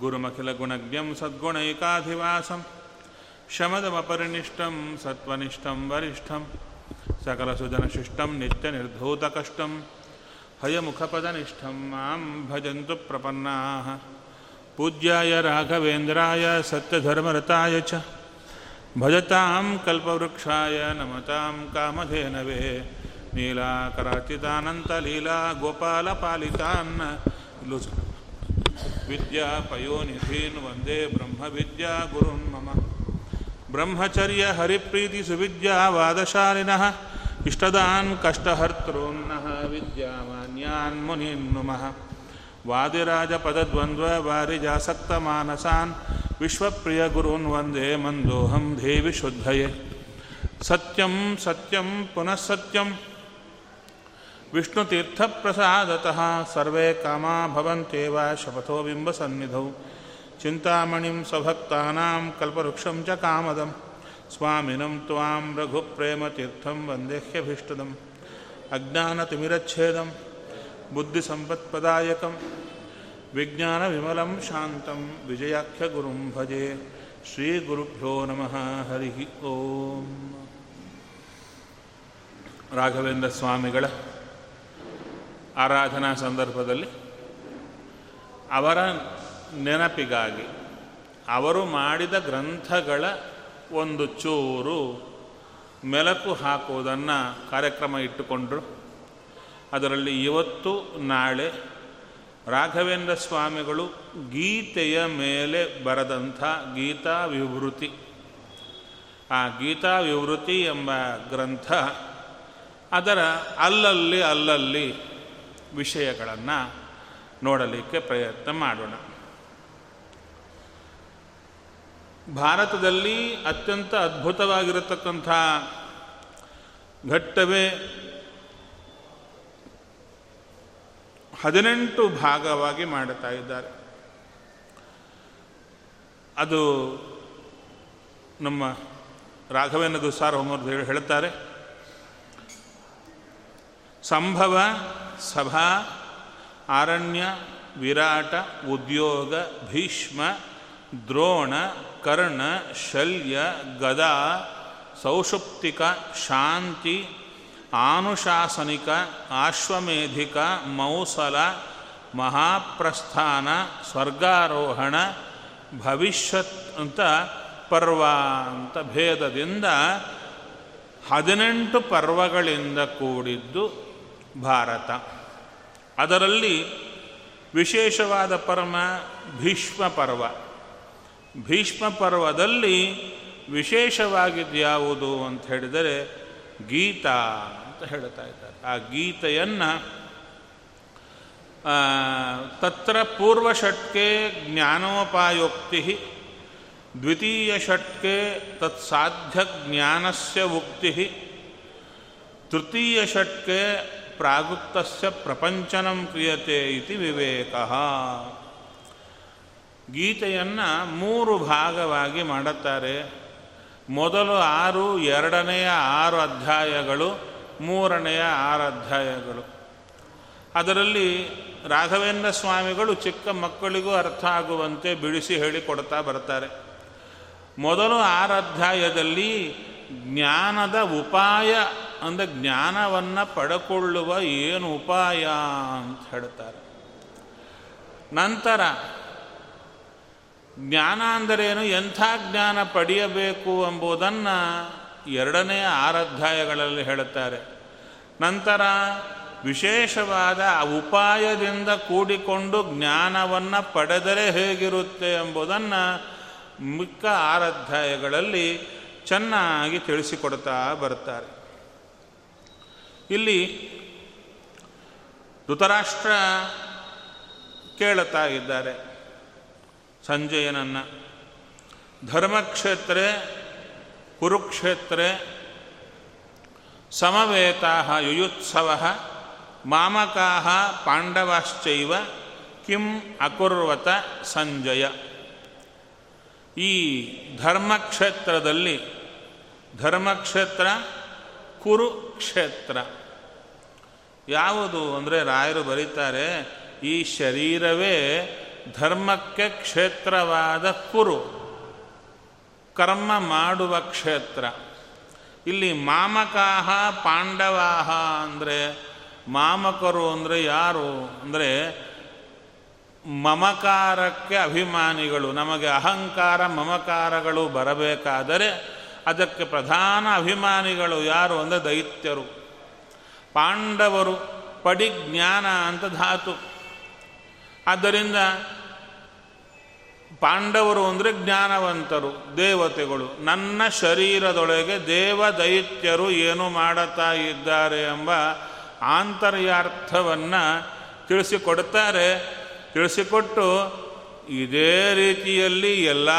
गुरुमखिलगुणज्ञं सद्गुणैकाधिवासं शमदमपरिनिष्टं सत्त्वनिष्ठं वरिष्ठं, सकलसुजनशिष्टं नित्यनिर्धूतकष्टं, हयमुखपदनिष्ठं माँ भजन्तु प्रपन्नाः, पूज्याय राघवेन्द्राय सत्यधर्मरताय च, भजतां कल्पवृक्षाय नमतां कामधेनवे नीलाकराचितानन्तलीला लुस् विद्यापयोनिधीन् वन्दे ब्रह्मविद्यागुरुन् मम। ब्रह्मचर्यहरिप्रीतिसुविद्यावादशालिनः इष्टदान् कष्टहर्तॄन्नः विद्यामान्यान् मुनीन् नुमः। वादिराजपदद्वन्द्ववारिजासक्तमानसान् विश्वप्रियगुरून् वन्दे मन्दोऽहं देवि शुद्धये। सत्यं सत्यं पुनः सत्यं ವಿಷ್ಣುತೀರ್ಥಪ್ರಸಾದತಃ ಸರ್ವೇ ಕಾಮಾ ಭವಂತೇವ ಶಪಥೋ ಬಿಂಬಸನ್ನಿಧೌ ಚಿಂತಾಮಣಿಂ ಸ್ವಭಕ್ತಾನಾಂ ಕಲ್ಪವೃಕ್ಷಂ ಚ ಕಾಮದಂ. ಸ್ವಾಮಿನಂ ತ್ವಾಂ ರಘುಪ್ರೇಮತೀರ್ಥಂ ವಂದೇಹ್ಯಭೀಷ್ಟದಂ ಅಜ್ಞಾನತಿಮಿರಚ್ಛೇದಂ. ಬುದ್ಧಿಸಂಪತ್ಪದಾಯಕಂ. ವಿಜ್ಞಾನವಿಮಲಂ ಶಾಂತಂ. ವಿಜಯಾಖ್ಯಗುರುಂ ಭಜೆ. ಶ್ರೀಗುರುಭ್ಯೋ ನಮಃ ಹರಿ ಓಂ. ರಾಘವೇಂದ್ರ ಸ್ವಾಮಿಗಳ ಆರಾಧನಾ ಸಂದರ್ಭದಲ್ಲಿ ಅವರ ನೆನಪಿಗಾಗಿ ಅವರು ಮಾಡಿದ ಗ್ರಂಥಗಳ ಒಂದು ಚೂರು ಮೆಲಕು ಹಾಕುವುದನ್ನು ಕಾರ್ಯಕ್ರಮ ಇಟ್ಟುಕೊಂಡರು. ಅದರಲ್ಲಿ ಇವತ್ತು ನಾಳೆ ರಾಘವೇಂದ್ರ ಸ್ವಾಮಿಗಳು ಗೀತೆಯ ಮೇಲೆ ಬರೆದಂಥ ಗೀತಾ ವಿವೃತಿ ಆ ಗೀತಾ ವಿವೃತಿ ಎಂಬ ಗ್ರಂಥ ಅದರ ಅಲ್ಲಲ್ಲಿ ಅಲ್ಲಲ್ಲಿ ವಿಷಯಗಳನ್ನು ನೋಡಲಿಕ್ಕೆ ಪ್ರಯತ್ನ ಮಾಡೋಣ. ಭಾರತದಲ್ಲಿ ಅತ್ಯಂತ ಅದ್ಭುತವಾಗಿರತಕ್ಕಂಥ ಘಟ್ಟವೇ ಹದಿನೆಂಟು ಭಾಗವಾಗಿ ಮಾಡುತ್ತಾ ಇದ್ದಾರೆ. ಅದು ನಮ್ಮ ರಾಘವೇಂದ್ರ ಗುಸಾರ್ ಹೇಳಿ ಹೇಳುತ್ತಾರೆ ಸಂಭವ ಸಭಾ, ಅರಣ್ಯ, ವಿರಾಟ, ಉದ್ಯೋಗ, ಭೀಷ್ಮ, ದ್ರೋಣ, ಕರ್ಣ, ಶಲ್ಯ, ಗದಾ, ಸೌಷುಪ್ತಿಕ, ಶಾಂತಿ, ಆನುಶಾಸನಿಕ, ಆಶ್ವಮೇಧಿಕ, ಮೌಸಲ, ಮಹಾಪ್ರಸ್ಥಾನ, ಸ್ವರ್ಗಾರೋಹಣ, ಭವಿಷ್ಯತ್ ಅಂತ ಪರ್ವ ಅಂತ ಭೇದದಿಂದ ಹದಿನೆಂಟು ಪರ್ವಗಳಿಂದ ಕೂಡಿದ್ದು ಭಾರತ. ಅದರಲ್ಲಿ ವಿಶೇಷವಾದ ಪರಮ ಭೀಷ್ಮ ಪರ್ವ. ಭೀಷ್ಮ ಪರ್ವದಲ್ಲಿ ವಿಶೇಷವಾಗಿದ್ಯಾವುದು ಅಂತ ಹೇಳಿದರೆ ಗೀತಾ ಅಂತ ಹೇಳ್ತಾ ಇದ್ದಾರೆ. ಆ ಗೀತೆಯನ್ನು ತತ್ರ ಪೂರ್ವಷಟ್ಕೆ ಜ್ಞಾನೋಪಾಯೋಕ್ತಿ ದ್ವಿತೀಯ ಷಟ್ಕೆ ತತ್ಸಾಧ್ಯ ಜ್ಞಾನಸ್ಯ ಉಕ್ತಿ ತೃತೀಯ ಷಟ್ಕೆ ಪ್ರಾಗುಕ್ತಸ್ಯ ಪ್ರಪಂಚನಂ ಕ್ರಿಯತೆ ಇತಿ ವಿವೇಕ. ಗೀತೆಯನ್ನು ಮೂರು ಭಾಗವಾಗಿ ಮಾಡುತ್ತಾರೆ. ಮೊದಲು ಆರು, ಎರಡನೆಯ ಆರು ಅಧ್ಯಾಯಗಳು, ಮೂರನೆಯ ಆರು ಅಧ್ಯಾಯಗಳು. ಅದರಲ್ಲಿ ರಾಘವೇಂದ್ರ ಸ್ವಾಮಿಗಳು ಚಿಕ್ಕ ಮಕ್ಕಳಿಗೂ ಅರ್ಥ ಆಗುವಂತೆ ಬಿಡಿಸಿ ಹೇಳಿಕೊಡ್ತಾ ಬರ್ತಾರೆ. ಮೊದಲು ಆರು ಅಧ್ಯಾಯದಲ್ಲಿ ಜ್ಞಾನದ ಉಪಾಯ ಅಂದರೆ ಜ್ಞಾನವನ್ನು ಪಡ್ಕೊಳ್ಳುವ ಏನು ಉಪಾಯ ಅಂತ ಹೇಳ್ತಾರೆ. ನಂತರ ಜ್ಞಾನ ಅಂದರೇನು? ಎಂಥ ಜ್ಞಾನ ಪಡೆಯಬೇಕು ಎಂಬುದನ್ನು ಎರಡನೇ ಆರಾಧ್ಯಾಯಗಳಲ್ಲಿ ಹೇಳುತ್ತಾರೆ. ನಂತರ ವಿಶೇಷವಾದ ಉಪಾಯದಿಂದ ಕೂಡಿಕೊಂಡು ಜ್ಞಾನವನ್ನು ಪಡೆದರೆ ಹೇಗಿರುತ್ತೆ ಎಂಬುದನ್ನು ಮಿಕ್ಕ ಆರಾಧ್ಯಾಯಗಳಲ್ಲಿ ಚೆನ್ನಾಗಿ ತಿಳಿಸಿಕೊಡ್ತಾ ಬರ್ತಾರೆ. ಇಲ್ಲಿ ಧೃತರಾಷ್ಟ್ರ ಕೇಳುತ್ತಾ ಇದ್ದಾರೆ. ಸಂಜಯನನ್ನ ಧರ್ಮಕ್ಷೇತ್ರ, ಕುರುಕ್ಷೇತ್ರ ಸಮವೇತಾ ಯುಯುತ್ಸವ ಮಾಮಕಾ ಪಾಂಡವಾಶ್ಚೈವ, ಕಿಂ ಅಕುರ್ವತ ಸಂಜಯ. ಈ ಧರ್ಮಕ್ಷೇತ್ರದಲ್ಲಿ, ಧರ್ಮಕ್ಷೇತ್ರ ಕುರುಕ್ಷೇತ್ರ. ಯಾವುದು ಅಂದರೆ ರಾಯರು ಬರೀತಾರೆ, ಈ ಶರೀರವೇ ಧರ್ಮಕ್ಕೆ ಕ್ಷೇತ್ರವಾದ ಕುರು. ಕರ್ಮ ಮಾಡುವ ಕ್ಷೇತ್ರ. ಇಲ್ಲಿ ಮಾಮಕಾಹ, ಪಾಂಡವಾಹ ಅಂದರೆ ಮಾಮಕರು ಅಂದರೆ ಯಾರು ಅಂದರೆ ಮಮಕಾರಕ್ಕೆ ಅಭಿಮಾನಿಗಳು. ನಮಗೆ ಅಹಂಕಾರ, ಮಮಕಾರಗಳು ಬರಬೇಕಾದರೆ ಅದಕ್ಕೆ ಪ್ರಧಾನ ಅಭಿಮಾನಿಗಳು ಯಾರು ಅಂದರೆ ದೈತ್ಯರು. ಪಾಂಡವರು ಪಡಿಜ್ಞಾನ ಅಂತ ಧಾತು. ಆದ್ದರಿಂದ ಪಾಂಡವರು ಅಂದರೆ ಜ್ಞಾನವಂತರು, ದೇವತೆಗಳು. ನನ್ನ ಶರೀರದೊಳಗೆ ದೇವ ದೈತ್ಯರು ಏನು ಮಾಡುತ್ತಾ ಇದ್ದಾರೆ ಎಂಬ ಆಂತರ್ಯಾರ್ಥವನ್ನು ತಿಳಿಸಿಕೊಡ್ತಾರೆ. ತಿಳಿಸಿಕೊಟ್ಟು ಇದೇ ರೀತಿಯಲ್ಲಿ ಎಲ್ಲ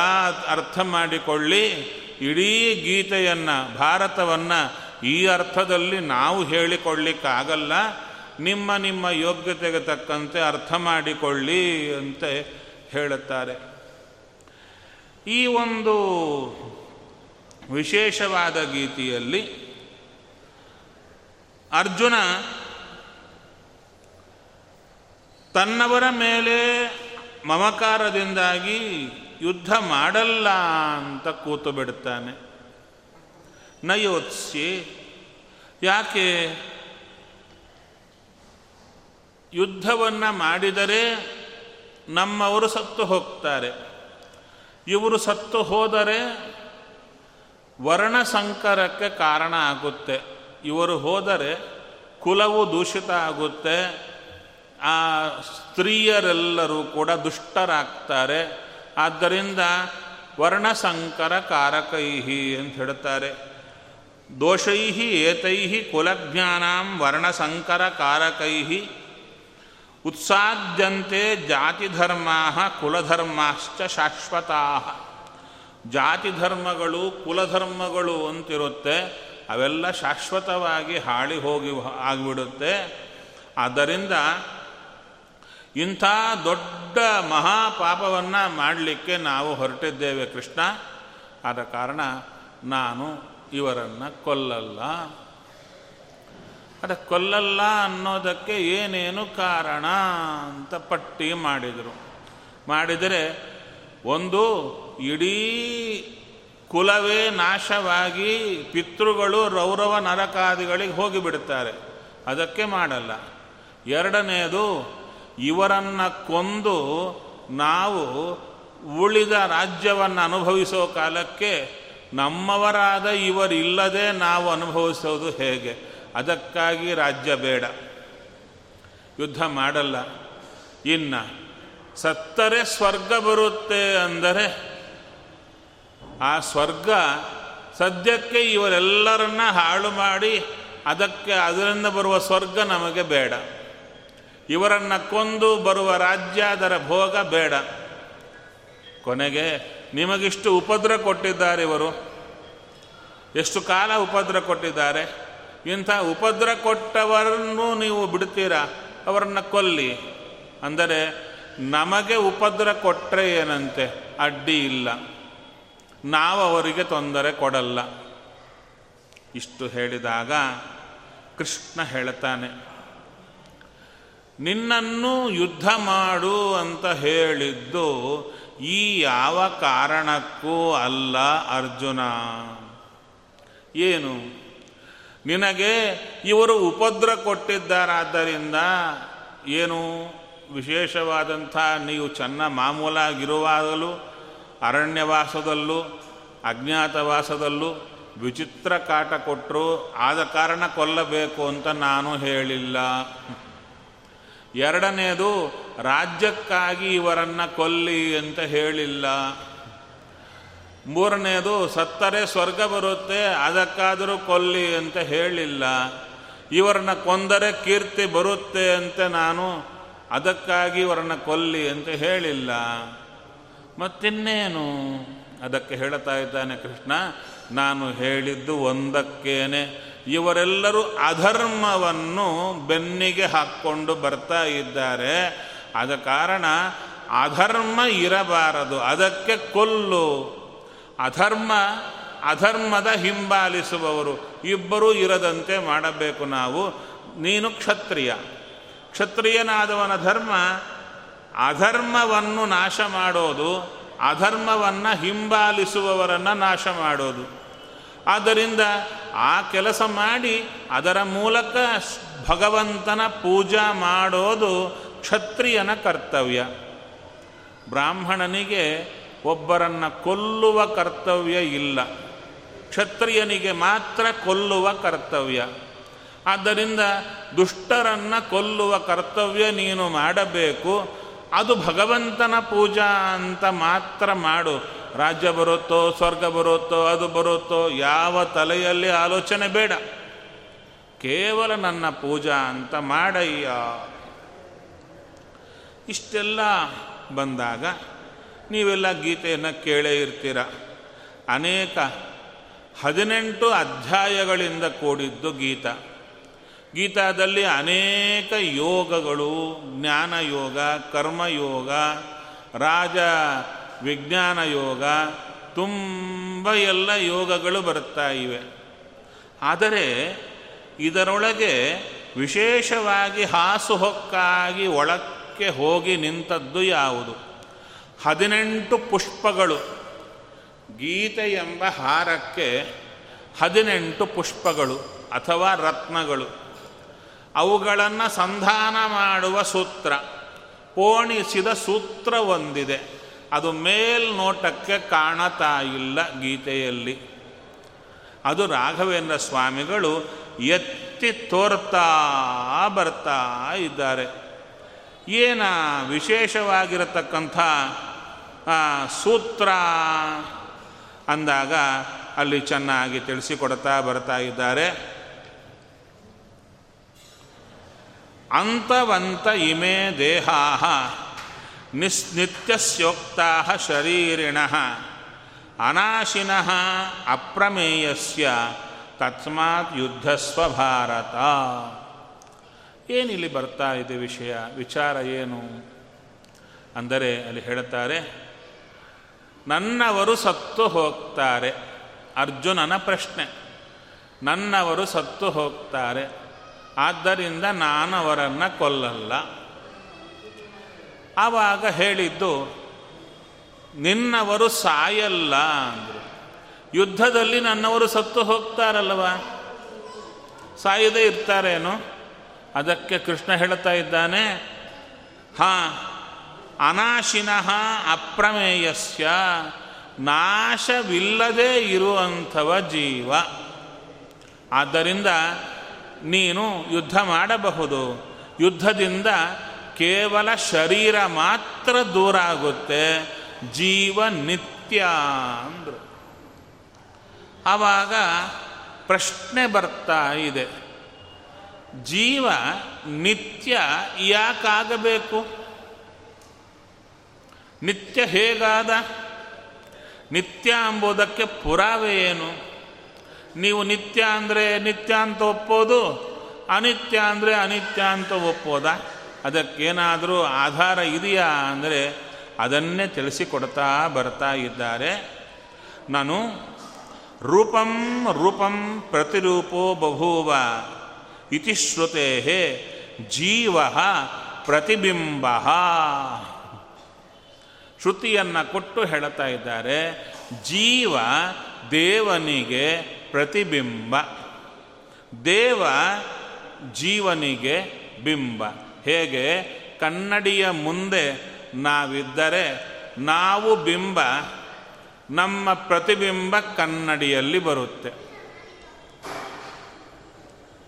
ಅರ್ಥ ಮಾಡಿಕೊಳ್ಳಿ. ಇಡೀ ಗೀತೆಯನ್ನು, ಭಾರತವನ್ನು ಈ ಅರ್ಥದಲ್ಲಿ ನಾವು ಹೇಳಿಕೊಳ್ಳಿಕ್ಕಾಗಲ್ಲ. ನಿಮ್ಮ ನಿಮ್ಮ ಯೋಗ್ಯತೆಗೆ ತಕ್ಕಂತೆ ಅರ್ಥ ಮಾಡಿಕೊಳ್ಳಿ ಅಂತ ಹೇಳುತ್ತಾರೆ. ಈ ಒಂದು ವಿಶೇಷವಾದ ಗೀತೆಯಲ್ಲಿ ಅರ್ಜುನ ತನ್ನವರ ಮೇಲೆ ಮಮಕಾರದಿಂದಾಗಿ ಯುದ್ಧ ಮಾಡಲ್ಲ ಅಂತ ಕೂತು ಬಿಡ್ತಾನೆ. ನಯೋತ್ಸಿ, ಯಾಕೆ? ಯುದ್ಧವನ್ನು ಮಾಡಿದರೆ ನಮ್ಮವರು ಸತ್ತು ಹೋಗ್ತಾರೆ. ಇವರು ಸತ್ತು ಹೋದರೆ ವರ್ಣ ಸಂಕರಕ್ಕೆ ಕಾರಣ ಆಗುತ್ತೆ. ಇವರು ಹೋದರೆ ಕುಲವು ದೂಷಿತ ಆಗುತ್ತೆ. ಆ ಸ್ತ್ರೀಯರೆಲ್ಲರೂ ಕೂಡ ದುಷ್ಟರಾಗ್ತಾರೆ. ಆದ್ದರಿಂದ ವರ್ಣಸಂಕರ ಕಾರಕೈಹಿ ಅಂತ ಹೇಳ್ತಾರೆ ದೋಷೈ ಏತೈ ಕುಲಜ್ಞಾನಾಂ ವರ್ಣಸಂಕರ ಕಾರಕೈ ಉತ್ಸಾದ್ಯಂತೆ ಜಾತಿಧರ್ಮಾ ಕುಲಧರ್ಮಾಶ್ಚ ಶಾಶ್ವತಾ ಜಾತಿಧರ್ಮಗಳು ಕುಲಧರ್ಮಗಳು ಅಂತಿರುತ್ತೆ, ಅವೆಲ್ಲ ಶಾಶ್ವತವಾಗಿ ಹಾಳಿ ಹೋಗಿ ಆಗಿಬಿಡುತ್ತೆ ಆದ್ದರಿಂದ ಇಂಥ ದೊಡ್ಡ ಮಹಾಪಾಪವನ್ನು ಮಾಡಲಿಕ್ಕೆ ನಾವು ಹೊರಟಿದ್ದೇವೆ ಕೃಷ್ಣ. ಆದ ಕಾರಣ ನಾನು ಇವರನ್ನು ಕೊಲ್ಲಲ್ಲ. ಅದ ಕೊಲ್ಲಲ್ಲ ಅನ್ನೋದಕ್ಕೆ ಏನೇನು ಕಾರಣ ಅಂತ ಪಟ್ಟಿ ಮಾಡಿದರು. ಮಾಡಿದರೆ ಒಂದು ಇಡೀ ಕುಲವೇ ನಾಶವಾಗಿ ಪಿತೃಗಳು ರೌರವ ನರಕಾದಿಗಳಿಗೆ ಹೋಗಿಬಿಡುತ್ತಾರೆ ಅದಕ್ಕೆ ಮಾಡಲ್ಲ. ಎರಡನೆಯದು ಇವರನ್ನು ಕೊಂದು ನಾವು ಉಳಿದ ರಾಜ್ಯವನ್ನು ಅನುಭವಿಸೋ ಕಾಲಕ್ಕೆ ನಮ್ಮವರಾದ ಇವರಿಲ್ಲದೆ ನಾವು ಅನುಭವಿಸೋದು ಹೇಗೆ? ಅದಕ್ಕಾಗಿ ರಾಜ್ಯ ಬೇಡ. ಯುದ್ಧ ಮಾಡಲ್ಲ. ಇನ್ನು ಸತ್ತರೆ ಸ್ವರ್ಗ ಬರುತ್ತೆ ಅಂದರೆ ಆ ಸ್ವರ್ಗ ಸದ್ಯಕ್ಕೆ ಇವರೆಲ್ಲರನ್ನ ಹಾಳು ಮಾಡಿ ಅದಕ್ಕೆ ಅದರಿಂದ ಬರುವ ಸ್ವರ್ಗ ನಮಗೆ ಬೇಡ. ಇವರನ್ನು ಕೊಂದು ಬರುವ ರಾಜ್ಯ ಅದರ ಭೋಗ ಬೇಡ. ಕೊನೆಗೆ ನಿಮಗಿಷ್ಟು ಉಪದ್ರ ಕೊಟ್ಟಿದ್ದಾರೆ ಇವರು. ಎಷ್ಟು ಕಾಲ ಉಪದ್ರ ಕೊಟ್ಟಿದ್ದಾರೆ? ಇಂಥ ಉಪದ್ರ ಕೊಟ್ಟವರನ್ನು ನೀವು ಬಿಡ್ತೀರಾ? ಅವರನ್ನು ಕೊಲ್ಲಿ. ಅಂದರೆ ನಮಗೆ ಉಪದ್ರ ಕೊಟ್ಟರೆ ಏನಂತೆ? ಅಡ್ಡಿ ಇಲ್ಲ. ನಾವು ಅವರಿಗೆ ತೊಂದರೆ ಕೊಡಲ್ಲ. ಇಷ್ಟು ಹೇಳಿದಾಗ ಕೃಷ್ಣ ಹೇಳ್ತಾನೆ. ನಿನ್ನನ್ನು ಯುದ್ಧ ಮಾಡು ಅಂತ ಹೇಳಿದ್ದು ಈ ಯಾವ ಕಾರಣಕ್ಕೂ ಅಲ್ಲ, ಅರ್ಜುನ. ಏನು? ನಿನಗೆ ಇವರು ಉಪದ್ರ ಕೊಟ್ಟಿದ್ದಾರಾದ್ದರಿಂದ ಏನು? ವಿಶೇಷವಾದಂಥ ನೀವು ಚೆನ್ನ ಮಾಮೂಲಾಗಿರುವಾಗಲೂ, ಅರಣ್ಯವಾಸದಲ್ಲೂ, ಅಜ್ಞಾತವಾಸದಲ್ಲೂ ವಿಚಿತ್ರ ಕಾಟ ಕೊಟ್ಟರು, ಆದ ಕಾರಣ ಕೊಲ್ಲಬೇಕು ಅಂತ ನಾನು ಹೇಳಿಲ್ಲ. ಎರಡನೆಯದು ರಾಜ್ಯಕ್ಕಾಗಿ ಇವರನ್ನು ಕೊಲ್ಲಿ ಅಂತ ಹೇಳಿಲ್ಲ. ಮೂರನೆಯದು ಸತ್ತರೆ ಸ್ವರ್ಗ ಬರುತ್ತೆ, ಅದಕ್ಕಾದರೂ ಕೊಲ್ಲಿ ಅಂತ ಹೇಳಿಲ್ಲ. ಇವರನ್ನ ಕೊಂದರೆ ಕೀರ್ತಿ ಬರುತ್ತೆ ಅಂತ ನಾನು ಅದಕ್ಕಾಗಿ ಇವರನ್ನ ಕೊಲ್ಲಿ ಅಂತ ಹೇಳಿಲ್ಲ. ಮತ್ತಿನ್ನೇನು? ಅದಕ್ಕೆ ಹೇಳ್ತಾ ಇದ್ದಾನೆ ಕೃಷ್ಣ, ನಾನು ಹೇಳಿದ್ದು ಒಂದಕ್ಕೇನೆ. ಇವರೆಲ್ಲರೂ ಅಧರ್ಮವನ್ನು ಬೆನ್ನಿಗೆ ಹಾಕ್ಕೊಂಡು ಬರ್ತಾ ಇದ್ದಾರೆ. ಆದ ಕಾರಣ ಅಧರ್ಮ ಇರಬಾರದು. ಅದಕ್ಕೆ ಕೊಲ್ಲು. ಅಧರ್ಮ, ಅಧರ್ಮದ ಹಿಂಬಾಲಿಸುವವರು. ಇಬ್ಬರೂ ಇರದಂತೆ ಮಾಡಬೇಕು ನಾವು. ನೀನು ಕ್ಷತ್ರಿಯ. ಕ್ಷತ್ರಿಯನಾದವನ ಧರ್ಮ ಅಧರ್ಮವನ್ನು ನಾಶ ಮಾಡೋದು. ಅಧರ್ಮವನ್ನು ಹಿಂಬಾಲಿಸುವವರನ್ನು ನಾಶ ಮಾಡೋದು. ಆದ್ದರಿಂದ ಆ ಕೆಲಸ ಮಾಡಿ ಅದರ ಮೂಲಕ ಭಗವಂತನ ಪೂಜಾ ಮಾಡೋದು ಕ್ಷತ್ರಿಯನ ಕರ್ತವ್ಯ. ಬ್ರಾಹ್ಮಣನಿಗೆ ಒಬ್ಬರನ್ನು ಕೊಲ್ಲುವ ಕರ್ತವ್ಯ ಇಲ್ಲ. ಕ್ಷತ್ರಿಯನಿಗೆ ಮಾತ್ರ ಕೊಲ್ಲುವ ಕರ್ತವ್ಯ. ಆದ್ದರಿಂದ ದುಷ್ಟರನ್ನು ಕೊಲ್ಲುವ ಕರ್ತವ್ಯ ನೀನು ಮಾಡಬೇಕು. ಅದು ಭಗವಂತನ ಪೂಜಾ ಅಂತ ಮಾತ್ರ ಮಾಡು. ರಾಜ್ಯ ಬರುತ್ತೋ, ಸ್ವರ್ಗ ಬರುತ್ತೋ, ಅದು ಬರುತ್ತೋ, ಯಾವ ತಲೆಯಲ್ಲಿ ಆಲೋಚನೆ ಬೇಡ. ಕೇವಲ ನನ್ನ ಪೂಜಾ ಅಂತ ಮಾಡಯ್ಯ. ಇಷ್ಟೆಲ್ಲ ಬಂದಾಗ ನೀವೆಲ್ಲ ಗೀತೆಯನ್ನು ಕೇಳೇ ಇರ್ತೀರ. ಅನೇಕ ಹದಿನೆಂಟು ಅಧ್ಯಾಯಗಳಿಂದ ಕೂಡಿದ್ದು ಗೀತ. ಗೀತಾದಲ್ಲಿ ಅನೇಕ ಯೋಗಗಳು, ಜ್ಞಾನಯೋಗ, ಕರ್ಮಯೋಗ, ರಾಜ ವಿಜ್ಞಾನ ಯೋಗ, ತುಂಬ ಎಲ್ಲ ಯೋಗಗಳು ಬರ್ತಾ ಇವೆ. ಆದರೆ ಇದರೊಳಗೆ ವಿಶೇಷವಾಗಿ ಹಾಸುಹೊಕ್ಕಾಗಿ ಒಳಕ್ಕೆ ಹೋಗಿ ನಿಂತದ್ದು ಯಾವುದು? ಹದಿನೆಂಟು ಪುಷ್ಪಗಳು. ಗೀತೆ ಎಂಬ ಹಾರಕ್ಕೆ ಹದಿನೆಂಟು ಪುಷ್ಪಗಳು ಅಥವಾ ರತ್ನಗಳು. ಅವುಗಳನ್ನು ಸಂಧಾನ ಮಾಡುವ ಸೂತ್ರ. ಪೋಣಿಸಿದ ಸೂತ್ರ ಒಂದಿದೆ. ಅದು ಮೇಲ್ನೋಟಕ್ಕೆ ಕಾಣತಾ ಇಲ್ಲ ಗೀತೆಯಲ್ಲಿ. ಅದು ರಾಘವೇಂದ್ರ ಸ್ವಾಮಿಗಳು ಎತ್ತಿ ತೋರ್ತಾ ಬರ್ತಾ ಇದ್ದಾರೆ. ಏನ ವಿಶೇಷವಾಗಿರತಕ್ಕಂಥ ಸೂತ್ರ? ಅಂದಾಗ ಅಲ್ಲಿ ಚೆನ್ನಾಗಿ ತಿಳಿಸಿಕೊಡ್ತಾ ಬರ್ತಾ ಇದ್ದಾರೆ. ಅಂತವಂತ ಇಮೇ ದೇಹಾ ನಿಸ್ನಿತ್ಯಸ್ಯೋಕ್ತಾ ಶರೀರಿಣ. ಅನಾಶಿನ ಅಪ್ರಮೇಯಸ್ಯ ತಸ್ಮಾತ್ ಯುದ್ಧಸ್ವ ಭಾರತ ಏನಿಲ್ಲಿ ಬರ್ತಾ ಇದೆ ವಿಷಯ, ವಿಚಾರ ಏನು? ಅಂದರೆ ಅಲ್ಲಿ ಹೇಳುತ್ತಾರೆ, ನನ್ನವರು ಸತ್ತು ಹೋಗ್ತಾರೆ. ಅರ್ಜುನನ ಪ್ರಶ್ನೆ, ನನ್ನವರು ಸತ್ತು ಹೋಗ್ತಾರೆ. ಆದ್ದರಿಂದ ನಾನವರನ್ನು ಕೊಲ್ಲಲ್ಲ. ಆವಾಗ ಹೇಳಿದ್ದು, ನಿನ್ನವರು ಸಾಯಲ್ಲ ಅಂದರು. ಯುದ್ಧದಲ್ಲಿ ನನ್ನವರು ಸತ್ತು ಹೋಗ್ತಾರಲ್ವ ಸಾಯದೇ ಇರ್ತಾರೇನು? ಅದಕ್ಕೆ ಕೃಷ್ಣ ಹೇಳ್ತಾ ಇದ್ದಾನೆ, ಹಾ, ಅನಾಶಿನಃ ಅಪ್ರಮೇಯಸ್ಯ, ನಾಶವಿಲ್ಲದೆ ಇರುವಂಥವ ಜೀವ. ಆದ್ದರಿಂದ ನೀನು ಯುದ್ಧ ಮಾಡಬಹುದು. ಯುದ್ಧದಿಂದ ಕೇವಲ ಶರೀರ ಮಾತ್ರ ದೂರ ಆಗುತ್ತೆ, ಜೀವ ನಿತ್ಯ ಅಂದರು. ಆವಾಗ ಪ್ರಶ್ನೆ ಬರ್ತಾ ಇದೆ, ಜೀವ ನಿತ್ಯ ಯಾಕಾಗಬೇಕು? ನಿತ್ಯ ಹೇಗಾದ? ನಿತ್ಯ ಎಂಬುದಕ್ಕೆ ಪುರಾವೆ ಏನು? ನೀವು ನಿತ್ಯ ಅಂದರೆ ನಿತ್ಯ ಅಂತ ಒಪ್ಪೋದು, ಅನಿತ್ಯ ಅಂದರೆ ಅನಿತ್ಯ ಅಂತ ಒಪ್ಪೋದಾ? ಅದಕ್ಕೇನಾದರೂ ಆಧಾರ ಇದೆಯಾ ಅಂದರೆ ಅದನ್ನೇ ತಿಳಿಸಿಕೊಡ್ತಾ ಬರ್ತಾ ಇದ್ದಾರೆ. ನಾನು ರೂಪಂ ರೂಪಂ ಪ್ರತಿರೂಪೋ ಬಭೂವ ಇತಿ ಶ್ರುತೆ ಜೀವ ಪ್ರತಿಬಿಂಬ. ಶ್ರುತಿಯನ್ನು ಕೊಟ್ಟು ಹೇಳ್ತಾ ಇದ್ದಾರೆ, ಜೀವ ದೇವನಿಗೆ ಪ್ರತಿಬಿಂಬ, ದೇವ ಜೀವನಿಗೆ ಬಿಂಬ. ಹೇಗೆ? ಕನ್ನಡಿಯ ಮುಂದೆ ನಾವಿದ್ದರೆ ನಾವು ಬಿಂಬ, ನಮ್ಮ ಪ್ರತಿಬಿಂಬ ಕನ್ನಡಿಯಲ್ಲಿ ಬರುತ್ತೆ.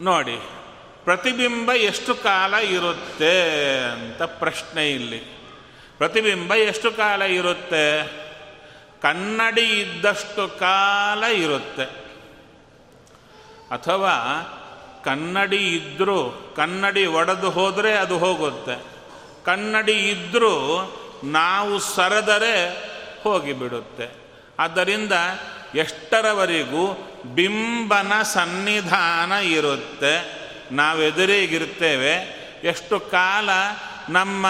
ನೋಡಿ, ಪ್ರತಿಬಿಂಬ ಎಷ್ಟು ಕಾಲ ಇರುತ್ತೆ ಅಂತ ಪ್ರಶ್ನೆ ಇಲ್ಲಿ. ಪ್ರತಿಬಿಂಬ ಎಷ್ಟು ಕಾಲ ಇರುತ್ತೆ? ಕನ್ನಡಿ ಇದ್ದಷ್ಟು ಕಾಲ ಇರುತ್ತೆ. ಅಥವಾ ಕನ್ನಡಿ ಇದ್ದರೂ ಕನ್ನಡಿ ಒಡೆದು ಹೋದರೆ ಅದು ಹೋಗುತ್ತೆ. ಕನ್ನಡಿ ಇದ್ದರೂ ನಾವು ಸರದರೆ ಹೋಗಿಬಿಡುತ್ತೆ. ಆದ್ದರಿಂದ ಎಷ್ಟರವರೆಗೂ ಬಿಂಬನ ಸನ್ನಿಧಾನ ಇರುತ್ತೆ. ನಾವೆದುರಿಗಿರ್ತೇವೆ ಎಷ್ಟು ಕಾಲ ನಮ್ಮ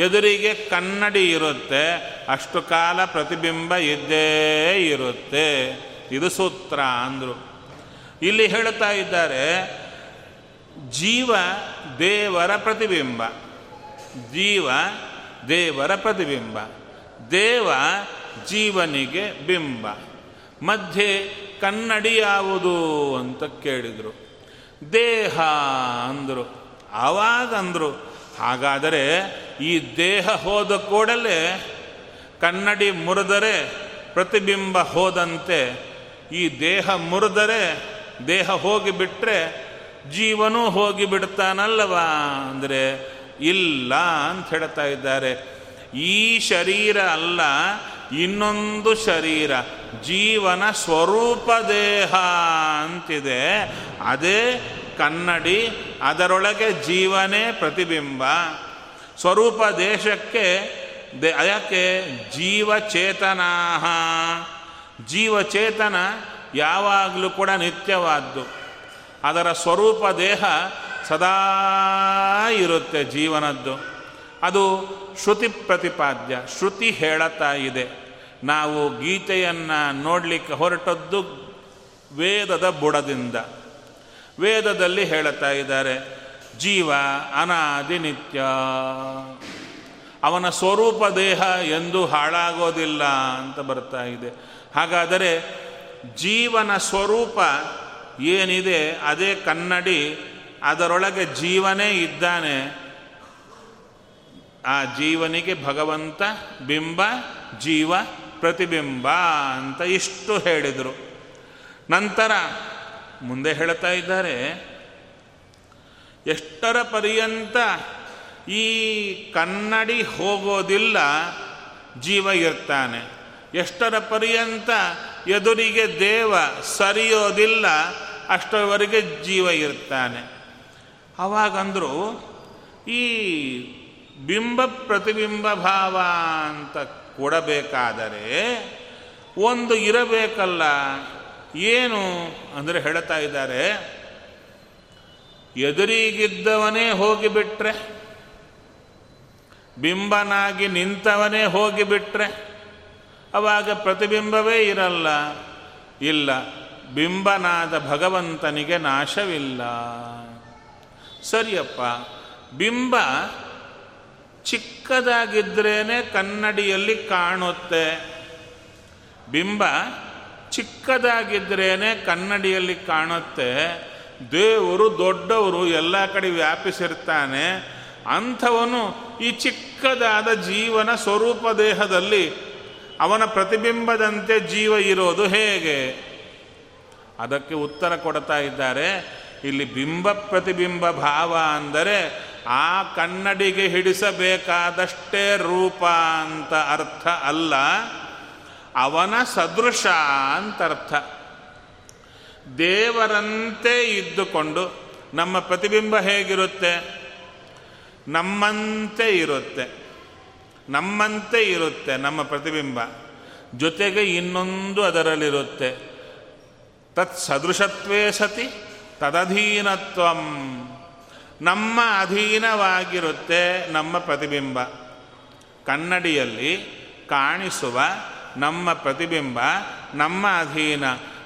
ಎದುರಿಗೆ ಕನ್ನಡಿ ಇರುತ್ತೆ, ಅಷ್ಟು ಕಾಲ ಪ್ರತಿಬಿಂಬ ಇದ್ದೇ ಇರುತ್ತೆ. ಇದು ಸೂತ್ರ ಅಂದರು. ಇಲ್ಲಿ ಹೇಳ್ತಾ ಇದ್ದಾರೆ ಜೀವ ದೇವರ ಪ್ರತಿಬಿಂಬ. ಜೀವ ದೇವರ ಪ್ರತಿಬಿಂಬ. ದೇವ ಜೀವನಿಗೆ ಬಿಂಬ. ಮಧ್ಯೆ ಕನ್ನಡಿ ಯಾವುದು ಅಂತ ಕೇಳಿದರು. ದೇಹ ಅಂದರು. ಆವಾಗಂದರು ಹಾಗಾದರೆ ಈ ದೇಹ ಹೋದ ಕೂಡಲೇ ಕನ್ನಡಿ ಮುರಿದರೆ ಪ್ರತಿಬಿಂಬ ಹೋದಂತೆ ಈ ದೇಹ ಮುರಿದರೆ ದೇಹ ಹೋಗಿಬಿಟ್ರೆ ಜೀವನೂ ಹೋಗಿಬಿಡ್ತಾನಲ್ಲವಾ ಅಂದರೆ ಇಲ್ಲ ಅಂತ ಹೇಳ್ತಾ ಇದ್ದಾರೆ. ಈ ಶರೀರ ಅಲ್ಲ, ಇನ್ನೊಂದು ಶರೀರ, ಜೀವನ ಸ್ವರೂಪ ದೇಹ ಅಂತಿದೆ. ಅದೇ ಕನ್ನಡಿ, ಅದರೊಳಗೆ ಜೀವನೇ ಪ್ರತಿಬಿಂಬ. ಸ್ವರೂಪ ದೇಶಕ್ಕೆ ದೇ ಯಾಕೆ? ಜೀವಚೇತನಾ. ಜೀವಚೇತನ ಯಾವಾಗಲೂ ಕೂಡ ನಿತ್ಯವಾದ್ದು. ಅದರ ಸ್ವರೂಪ ದೇಹ ಸದಾ ಇರುತ್ತೆ ಜೀವನದ್ದು. ಅದು ಶ್ರುತಿ ಪ್ರತಿಪಾದ್ಯ, ಶ್ರುತಿ ಹೇಳುತ್ತಾ ಇದೆ. ನಾವು ಗೀತೆಯನ್ನು ನೋಡಲಿಕ್ಕೆ ಹೊರಟದ್ದು ವೇದದ ಬುಡದಿಂದ. ವೇದದಲ್ಲಿ ಹೇಳುತ್ತಾ ಇದ್ದಾರೆ, ಜೀವ ಅನಾದಿ ನಿತ್ಯ. ಅವನ ಸ್ವರೂಪ ದೇಹ ಎಂದು ಹಾಳಾಗೋದಿಲ್ಲ ಅಂತ ಬರ್ತಾ ಇದೆ. ಹಾಗಾದರೆ ಜೀವನ ಸ್ವರೂಪ ಏನಿದೆ ಅದೇ ಕನ್ನಡಿ, ಅದರೊಳಗೆ ಜೀವನೇ ಇದ್ದಾನೆ. ಆ ಜೀವನಿಗೆ ಭಗವಂತ ಬಿಂಬ, ಜೀವ ಪ್ರತಿಬಿಂಬ ಅಂತ ಇಷ್ಟು ಹೇಳಿದರು. ನಂತರ ಮುಂದೆ ಹೇಳ್ತಾ ಇದ್ದಾರೆ, ಎಷ್ಟರ ಪರ್ಯಂತ ಈ ಕನ್ನಡಿ ಹೋಗೋದಿಲ್ಲ, ಜೀವ ಇರ್ತಾನೆ. ಎಷ್ಟರ ಪರ್ಯಂತ ಎದುರಿಗೆ ದೇವ ಸರಿಯೋದಿಲ್ಲ ಅಷ್ಟರವರೆಗೆ ಜೀವ ಇರ್ತಾನೆ ಅವಾಗಂದ್ರು ಈ ಬಿಂಬ ಪ್ರತಿಬಿಂಬ ಭಾವ ಅಂತ ಕೊಡಬೇಕಾದರೆ ಒಂದು ಇರಬೇಕಲ್ಲ. ಏನು ಅಂದರೆ ಹೇಳ್ತಾ ಇದ್ದಾರೆ, ಎದುರಿಗಿದ್ದವನೇ ಹೋಗಿಬಿಟ್ರೆ, ಬಿಂಬನಾಗಿ ನಿಂತವನೇ ಹೋಗಿಬಿಟ್ರೆ, ಅವಾಗ ಪ್ರತಿಬಿಂಬವೇ ಇರಲ್ಲ. ಇಲ್ಲ. ಬಿಂಬನಾದ ಭಗವಂತನಿಗೆ ನಾಶವಿಲ್ಲ. ಸರಿಯಪ್ಪ, ಬಿಂಬ ಚಿಕ್ಕದಾಗಿದ್ರೇನೆ ಕನ್ನಡಿಯಲ್ಲಿ ಕಾಣುತ್ತೆ. ಬಿಂಬ ಚಿಕ್ಕದಾಗಿದ್ರೇನೆ ಕನ್ನಡಿಯಲ್ಲಿ ಕಾಣುತ್ತೆ. ದೇವರು ದೊಡ್ಡವರು, ಎಲ್ಲ ಕಡೆ ವ್ಯಾಪಿಸಿರ್ತಾನೆ. ಅಂಥವನು ಈ ಚಿಕ್ಕದಾದ ಜೀವನ ಸ್ವರೂಪ ದೇಹದಲ್ಲಿ ಅವನ ಪ್ರತಿಬಿಂಬದಂತೆ ಜೀವ ಇರೋದು ಹೇಗೆ? ಅದಕ್ಕೆ ಉತ್ತರ ಕೊಡ್ತಾ ಇದ್ದಾರೆ. ಇಲ್ಲಿ ಬಿಂಬ ಪ್ರತಿಬಿಂಬ ಭಾವ ಅಂದರೆ ಆ ಕನ್ನಡಿಗೆ ಹಿಡಿಸಬೇಕಾದಷ್ಟೇ ರೂಪ ಅಂತ ಅರ್ಥ ಅಲ್ಲ. ಅವನ ಸದೃಶ ಅಂತ ಅರ್ಥ. ದೇವರಂತೆ ಇದ್ದುಕೊಂಡು ನಮ್ಮ ಪ್ರತಿಬಿಂಬ ಹೇಗಿರುತ್ತೆ? ನಮ್ಮಂತೆ ಇರುತ್ತೆ. ನಮ್ಮಂತೆ ಇರುತ್ತೆ ನಮ್ಮ ಪ್ರತಿಬಿಂಬ. ಜೊತೆಗೆ ಇನ್ನೊಂದು ಅದರಲ್ಲಿರುತ್ತೆ. ತತ್ ಸದೃಶತ್ವೇ ಸತಿ ತದಧೀನತ್ವಂ. ನಮ್ಮ ಅಧೀನವಾಗಿರುತ್ತೆ ನಮ್ಮ ಪ್ರತಿಬಿಂಬ. ಕನ್ನಡಿಯಲ್ಲಿ ಕಾಣಿಸುವ ನಮ್ಮ ಪ್ರತಿಬಿಂಬ, ನಮ್ಮ ಅಧೀನ.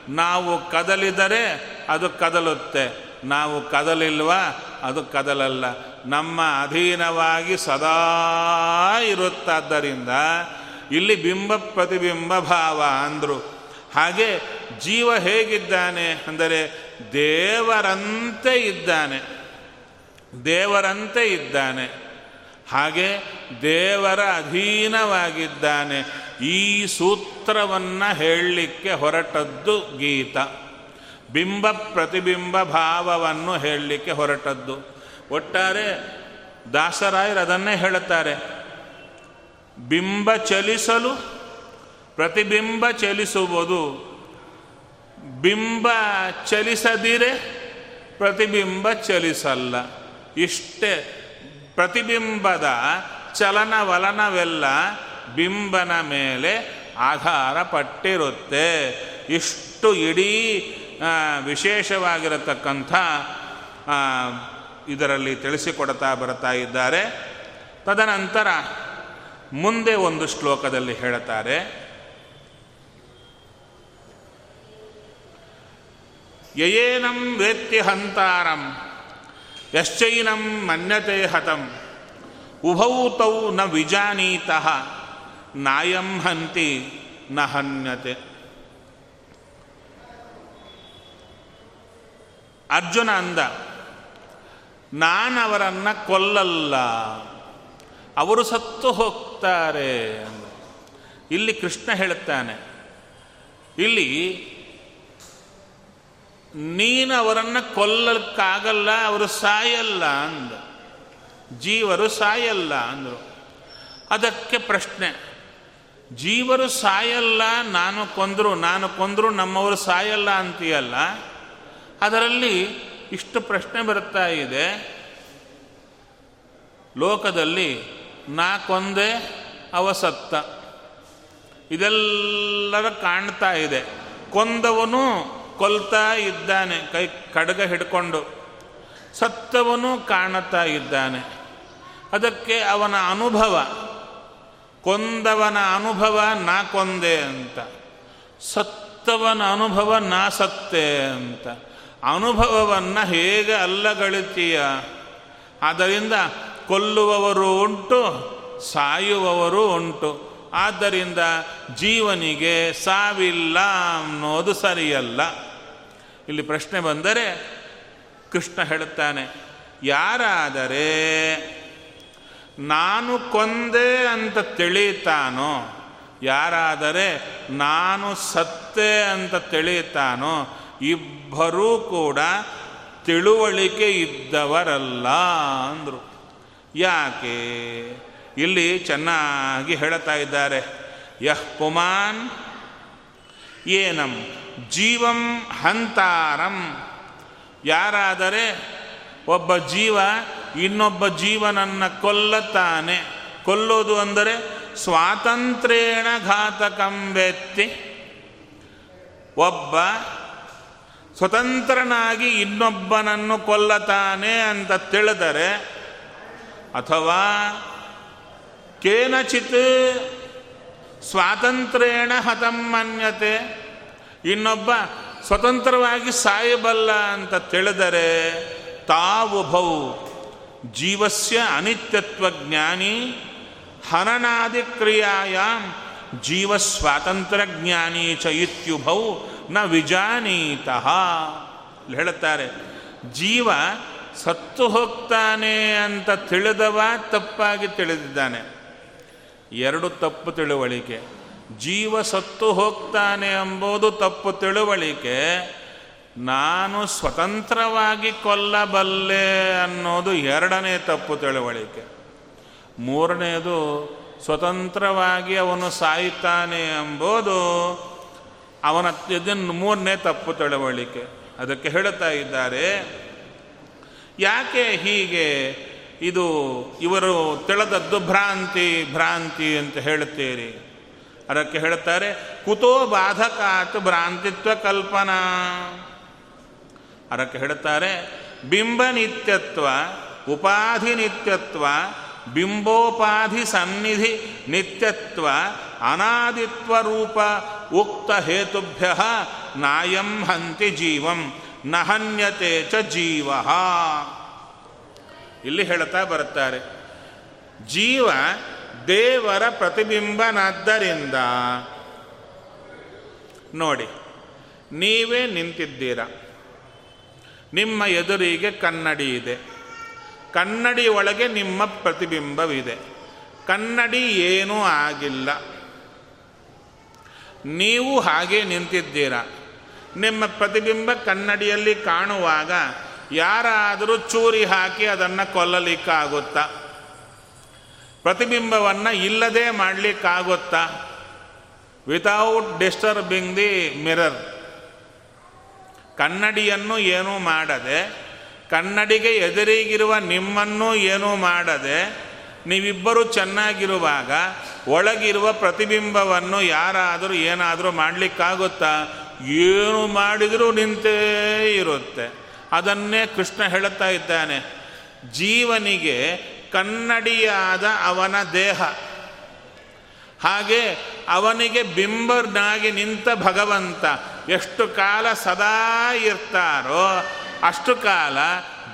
ನಾವು ಕದಲಿದರೆ ಅದು ಕದಲುತ್ತೆ. ನಾವು ಕದಲಿಲ್ವ, ಅದು ಕದಲಲ್ಲ. ನಮ್ಮ ಅಧೀನವಾಗಿ ಸದಾ ಇರುತ್ತಾದ್ದರಿಂದ ಇಲ್ಲಿ ಬಿಂಬ ಪ್ರತಿಬಿಂಬ ಭಾವ ಅಂದರು. ಹಾಗೆ ಜೀವ ಹೇಗಿದ್ದಾನೆ ಅಂದರೆ ದೇವರಂತೆ ಇದ್ದಾನೆ. ದೇವರಂತೆ ಇದ್ದಾನೆ. ಹಾಗೆ ದೇವರ ಅಧೀನವಾಗಿದ್ದಾನೆ. ಈ ಸೂತ್ರವನ್ನು ಹೇಳಲಿಕ್ಕೆ ಹೊರಟದ್ದು ಗೀತ. ಬಿಂಬ ಪ್ರತಿಬಿಂಬ ಭಾವವನ್ನು ಹೇಳಲಿಕ್ಕೆ ಹೊರಟದ್ದು. ಒಟ್ಟಾರೆ ದಾಸರಾಯರು ಅದನ್ನೇ ಹೇಳುತ್ತಾರೆ. ಬಿಂಬ ಚಲಿಸಲು ಪ್ರತಿಬಿಂಬ ಚಲಿಸುವುದು. ಬಿಂಬ ಚಲಿಸದಿರೆ ಪ್ರತಿಬಿಂಬ ಚಲಿಸಲ್ಲ. ಇಷ್ಟೇ ಪ್ರತಿಬಿಂಬದ ಚಲನವಲನವೆಲ್ಲ ಬಿಂಬನ ಮೇಲೆ ಆಧಾರ ಪಟ್ಟಿರುತ್ತೆ. ಇಷ್ಟು ಇಡೀ ವಿಶೇಷವಾಗಿರತಕ್ಕಂಥ ಇದರಲ್ಲಿ ತಿಳಿಸಿಕೊಡ್ತಾ ಬರ್ತಾ ಇದ್ದಾರೆ. ತದನಂತರ ಮುಂದೆ ಒಂದು ಶ್ಲೋಕದಲ್ಲಿ ಹೇಳ್ತಾರೆ ಯಯೇನಂ ವೇತ್ತಿ ಹಂತಾರಂ, ಯಶ್ಚೈನಂ ಮನ್ಯತೆ ಹತಂ, ಉಭೌ ತೌ ನ ವಿಜಾನೀತಃ, ನಾಯಂ ಹಂತಿ ನ ಹನ್ಯತೆ ಅರ್ಜುನ ಅಂದ, ನಾನವರನ್ನು ಕೊಲ್ಲಲ್ಲ, ಅವರು ಸತ್ತು ಹೋಗ್ತಾರೆ. ಇಲ್ಲಿ ಕೃಷ್ಣ ಹೇಳುತ್ತಾನೆ, ಇಲ್ಲಿ ನೀನು ಅವರನ್ನು ಕೊಲ್ಲಕ್ಕಾಗಲ್ಲ, ಅವರು ಸಾಯಲ್ಲ ಅಂದ ಜೀವರು ಸಾಯಲ್ಲ ಅಂದರು. ಅದಕ್ಕೆ ಪ್ರಶ್ನೆ, ಜೀವರು ಸಾಯಲ್ಲ, ನಾನು ಕೊಂದರು ನಾನು ಕೊಂದರು, ನಮ್ಮವರು ಸಾಯಲ್ಲ ಅಂತೀಯಲ್ಲ? ಅದರಲ್ಲಿ ಇಷ್ಟು ಪ್ರಶ್ನೆ ಬರ್ತಾ ಇದೆ. ಲೋಕದಲ್ಲಿ ನಾ ಕೊಂದೆ ಅವಸತ್ತ ಇದೆಲ್ಲರ ಕಾಣ್ತಾ ಇದೆ. ಕೊಂದವನು ಕೊಲ್ತಾ ಇದ್ದಾನೆ, ಕೈ ಕಡಗ ಹಿಡ್ಕೊಂಡು. ಸತ್ತವನು ಕಾಣುತ್ತಾ ಇದ್ದಾನೆ. ಅದಕ್ಕೆ ಅವನ ಅನುಭವ, ಕೊಂದವನ ಅನುಭವ ನಾ ಕೊಂದೆ ಅಂತ. ಸತ್ತವನ ಅನುಭವ ನಾ ಸತ್ತೆ ಅಂತ. ಅನುಭವವನ್ನು ಹೇಗೆ ಅಲ್ಲಗಳಿತೀಯ? ಆದ್ದರಿಂದ ಕೊಲ್ಲುವವರು ಉಂಟು, ಸಾಯುವವರು ಉಂಟು. ಆದ್ದರಿಂದ ಜೀವನಿಗೆ ಸಾವಿಲ್ಲ ಅನ್ನೋದು ಸರಿಯಲ್ಲ. ಇಲ್ಲಿ ಪ್ರಶ್ನೆ ಬಂದರೆ, ಕೃಷ್ಣ ಹೇಳುತ್ತಾನೆ, ಯಾರಾದರೆ ನಾನು ಕೊಂದೆ ಅಂತ ತಿಳಿತಾನೋ, ಯಾರಾದರೆ ನಾನು ಸತ್ತೆ ಅಂತ ತಿಳಿತಾನೋ, ಇಬ್ಬರೂ ಕೂಡ ತಿಳುವಳಿಕೆ ಇದ್ದವರಲ್ಲ ಅಂದರು. ಯಾಕೆ? ಇಲ್ಲಿ ಚೆನ್ನಾಗಿ ಹೇಳ್ತಾ ಇದ್ದಾರೆ ಯಹ್ ಪುಮಾನ್ ಏನಂ ಜೀವಂ ಹಂತಾರಂ. ಯಾರಾದರೆ ಒಬ್ಬ ಜೀವ ಇನ್ನೊಬ್ಬ ಜೀವನನ್ನು ಕೊಲ್ಲತಾನೆ ಕೊಲ್ಲೋದು ಅಂದರೆ ಸ್ವಾತಂತ್ರ್ಯೇಣ ಘಾತಕಂ ವೆತ್ತಿ ಒಬ್ಬ ಸ್ವತಂತ್ರನಾಗಿ ಇನ್ನೊಬ್ಬನನ್ನು ಕೊಲ್ಲತಾನೆ ಅಂತ ತಿಳಿದರೆ ಅಥವಾ ಕೇನಚಿತ್ ಸ್ವಾತಂತ್ರ್ಯೇಣ ಹತಂ ಮನ್ಯತೆ. ಇನ್ನೊಬ್ಬ ಸ್ವತಂತ್ರವಾಗಿ ಸಾಯಬಲ್ಲ ಅಂತ ತಿಳಿದರೆ ತಾವುಭೌ ಜೀವಸ್ಯ ಅನಿತ್ಯತ್ವ ಜ್ಞಾನಿ ಹನನಾದಿ ಕ್ರಿಯಾಯಾಮ್ ಜೀವ ಸ್ವಾತಂತ್ರ್ಯ ಜ್ಞಾನಿ ಚ ಇತ್ಯುಭೌ ನ ವಿಜಾನೀತಃ ಹೇಳುತ್ತಾರೆ, ಜೀವ ಸತ್ತು ಹೋಗ್ತಾನೆ ಅಂತ ತಿಳಿದವ ತಪ್ಪಾಗಿ ತಿಳಿದಿದ್ದಾನೆ. ಎರಡು ತಪ್ಪು ತಿಳುವಳಿಕೆ. ಜೀವ ಸತ್ತು ಹೋಗ್ತಾನೆ ಎಂಬುದು ತಪ್ಪು ತಿಳುವಳಿಕೆ, ನಾನು ಸ್ವತಂತ್ರವಾಗಿ ಕೊಲ್ಲಬಲ್ಲೆ ಅನ್ನೋದು ಎರಡನೇ ತಪ್ಪು ತಿಳುವಳಿಕೆ. ಮೂರನೆಯದು ಸ್ವತಂತ್ರವಾಗಿ ಅವನು ಸಾಯ್ತಾನೆ ಎಂಬುದು ಅವನ ಇದನ್ನು ಮೂರನೇ ತಪ್ಪು ತಿಳುವಳಿಕೆ. ಅದಕ್ಕೆ ಹೇಳುತ್ತಾ ಇದ್ದಾರೆ, ಯಾಕೆ ಹೀಗೆ ಇದು ಇವರು ತಿಳಿದದ್ದು ಭ್ರಾಂತಿ ಭ್ರಾಂತಿ ಅಂತ ಹೇಳುತ್ತೀರಿ? ಅದಕ್ಕೆ ಹೇಳುತ್ತಾರೆ ಕುತೋ ಬಾಧಕಾತ್ ಭ್ರಾಂತಿತ್ವ ಕಲ್ಪನಾ. ಅದಕ್ಕೆ ಹೇಳುತ್ತಾರೆ ಬಿಂಬ ನಿತ್ಯತ್ವ, ಉಪಾಧಿ ನಿತ್ಯತ್ವ, ಬಿಂಬೋಪಾಧಿ ಸನ್ನಿಧಿ ನಿತ್ಯತ್ವ, ಅನಾದಿತ್ವ ರೂಪ ಉಕ್ತ ಹೇತುಭ್ಯ ನಾಯಂ ಹಂತಿ ಜೀವಂ ನಹನ್ಯತೆ ಚ ಜೀವ. ಇಲ್ಲಿ ಹೇಳ್ತಾ ಬರುತ್ತಾರೆ, ಜೀವ ದೇವರ ಪ್ರತಿಬಿಂಬನಾದ್ದರಿಂದ. ನೋಡಿ, ನೀವೇ ನಿಂತಿದ್ದೀರ? ನಿಮ್ಮ ಎದುರಿಗೆ ಕನ್ನಡಿ ಇದೆ. ಕನ್ನಡಿ ಒಳಗೆ ನಿಮ್ಮ ಪ್ರತಿಬಿಂಬವಿದೆ. ಕನ್ನಡಿ ಏನೂ ಆಗಿಲ್ಲ. ನೀವು ಹಾಗೆ ನಿಂತಿದ್ದೀರ? ನಿಮ್ಮ ಪ್ರತಿಬಿಂಬ ಕನ್ನಡಿಯಲ್ಲಿ ಕಾಣುವಾಗ ಯಾರಾದರೂ ಚೂರಿ ಹಾಕಿ ಅದನ್ನು ಕೊಲ್ಲಲಿಕ್ಕಾಗುತ್ತಾ? ಪ್ರತಿಬಿಂಬವನ್ನು ಇಲ್ಲದೆ ಮಾಡಲಿಕ್ಕಾಗುತ್ತಾ? ವಿತೌಟ್ ಡಿಸ್ಟರ್ಬಿಂಗ್ ದಿ ಮಿರರ್ ಕನ್ನಡಿಯನ್ನು ಏನೂ ಮಾಡದೆ, ಕನ್ನಡಿಗೆ ಎದುರಿಗಿರುವ ನಿಮ್ಮನ್ನು ಏನೂ ಮಾಡದೆ, ನೀವಿಬ್ಬರೂ ಚೆನ್ನಾಗಿರುವಾಗ ಒಳಗಿರುವ ಪ್ರತಿಬಿಂಬವನ್ನು ಯಾರಾದರೂ ಏನಾದರೂ ಮಾಡಲಿಕ್ಕಾಗುತ್ತಾ? ಏನು ಮಾಡಿದರೂ ನಿಂತೇ ಇರುತ್ತೆ. ಅದನ್ನೇ ಕೃಷ್ಣ ಹೇಳುತ್ತಾ ಇದ್ದಾನೆ. ಜೀವನಿಗೆ ಕನ್ನಡಿಯಾದ ಅವನ ದೇಹ. ಹಾಗೆ ಅವನಿಗೆ ಬಿಂಬರ್ನಾಗಿ ನಿಂತ ಭಗವಂತ ಎಷ್ಟು ಕಾಲ ಸದಾ ಇರ್ತಾರೋ ಅಷ್ಟು ಕಾಲ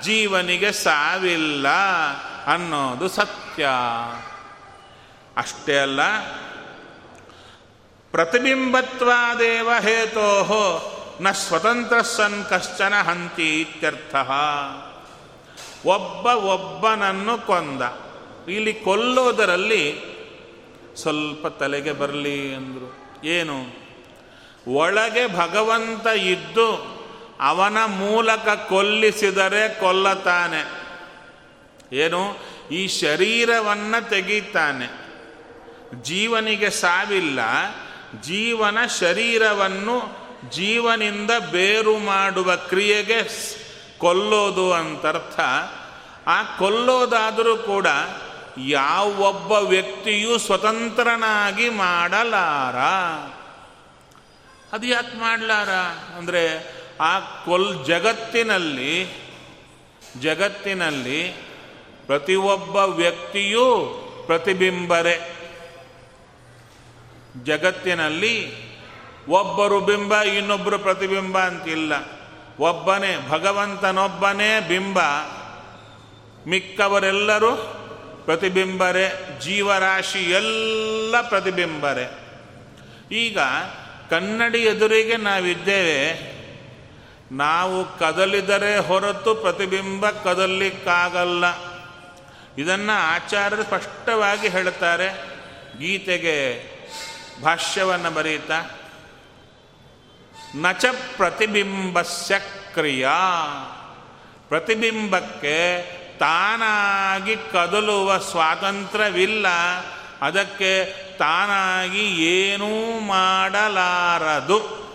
ಜೀವನಿಗೆ ಸಾವಿಲ್ಲ ಅನ್ನೋದು ಸತ್ಯ. ಅಷ್ಟೇ ಅಲ್ಲ, ಪ್ರತಿಬಿಂಬತ್ವಾದೇವ ಹೇತೋ ನ ಸ್ವತಂತ್ರ ಸನ್ ಕಶ್ಚನ ಹಂತಿ ಇತ್ಯರ್ಥ. ಒಬ್ಬ ಒಬ್ಬನನ್ನು ಕೊಂದ. ಇಲ್ಲಿ ಕೊಲ್ಲೋದರಲ್ಲಿ ಸ್ವಲ್ಪ ತಲೆಗೆ ಬರಲಿ ಅಂದರು. ಏನು? ಒಳಗೆ ಭಗವಂತ ಇದ್ದು ಅವನ ಮೂಲಕ ಕೊಲ್ಲಿಸಿದರೆ ಕೊಲ್ಲತಾನೆ ಏನು? ಈ ಶರೀರವನ್ನು ತೆಗೀತಾನೆ. ಜೀವನಿಗೆ ಸಾವಿಲ್ಲ. ಜೀವನ ಶರೀರವನ್ನು ಜೀವನಿಂದ ಬೇರು ಮಾಡುವ ಕ್ರಿಯೆಗೆ ಕೊಲ್ಲೋದು ಅಂತರ್ಥ. ಆ ಕೊಲ್ಲೋದಾದರೂ ಕೂಡ ಯಾವೊಬ್ಬ ವ್ಯಕ್ತಿಯೂ ಸ್ವತಂತ್ರನಾಗಿ ಮಾಡಲಾರ. ಅದು ಯಾಕೆ ಮಾಡಲಾರ? ಅಂದರೆ ಆ ಕೊಲ್ ಜಗತ್ತಿನಲ್ಲಿ ಜಗತ್ತಿನಲ್ಲಿ ಪ್ರತಿಯೊಬ್ಬ ವ್ಯಕ್ತಿಯೂ ಪ್ರತಿಬಿಂಬರೇ. ಜಗತ್ತಿನಲ್ಲಿ ಒಬ್ಬರು ಬಿಂಬ, ಇನ್ನೊಬ್ಬರು ಪ್ರತಿಬಿಂಬ ಅಂತಿಲ್ಲ. ಒಬ್ಬನೇ, ಭಗವಂತನೊಬ್ಬನೇ ಬಿಂಬ. ಮಿಕ್ಕವರೆಲ್ಲರೂ ಪ್ರತಿಬಿಂಬರೆ, ಜೀವರಾಶಿ ಎಲ್ಲ ಪ್ರತಿಬಿಂಬರೆ. ಈಗ ಕನ್ನಡಿ ಎದುರಿಗೆ ನಾವಿದ್ದೇವೆ. ನಾವು ಕದಲಿದರೆ ಹೊರತು ಪ್ರತಿಬಿಂಬ ಕದಲಿಕ್ಕಾಗಲ್ಲ. ಇದನ್ನು ಆಚಾರ್ಯರು ಸ್ಪಷ್ಟವಾಗಿ ಹೇಳ್ತಾರೆ. ಗೀತೆಗೆ ಭಾಷ್ಯವನ್ನು ಬರೀತಾ ನಚ ಪ್ರತಿಬಿಂಬಸ್ಯ ಕ್ರಿಯಾ. ಪ್ರತಿಬಿಂಬಕ್ಕೆ ತಾನಾಗಿ ಕದಲುವ ಸ್ವಾತಂತ್ರ್ಯವಿಲ್ಲ. ಅದಕ್ಕೆ ತಾನಾಗಿ ಏನೂ ಮಾಡಲಾರದು.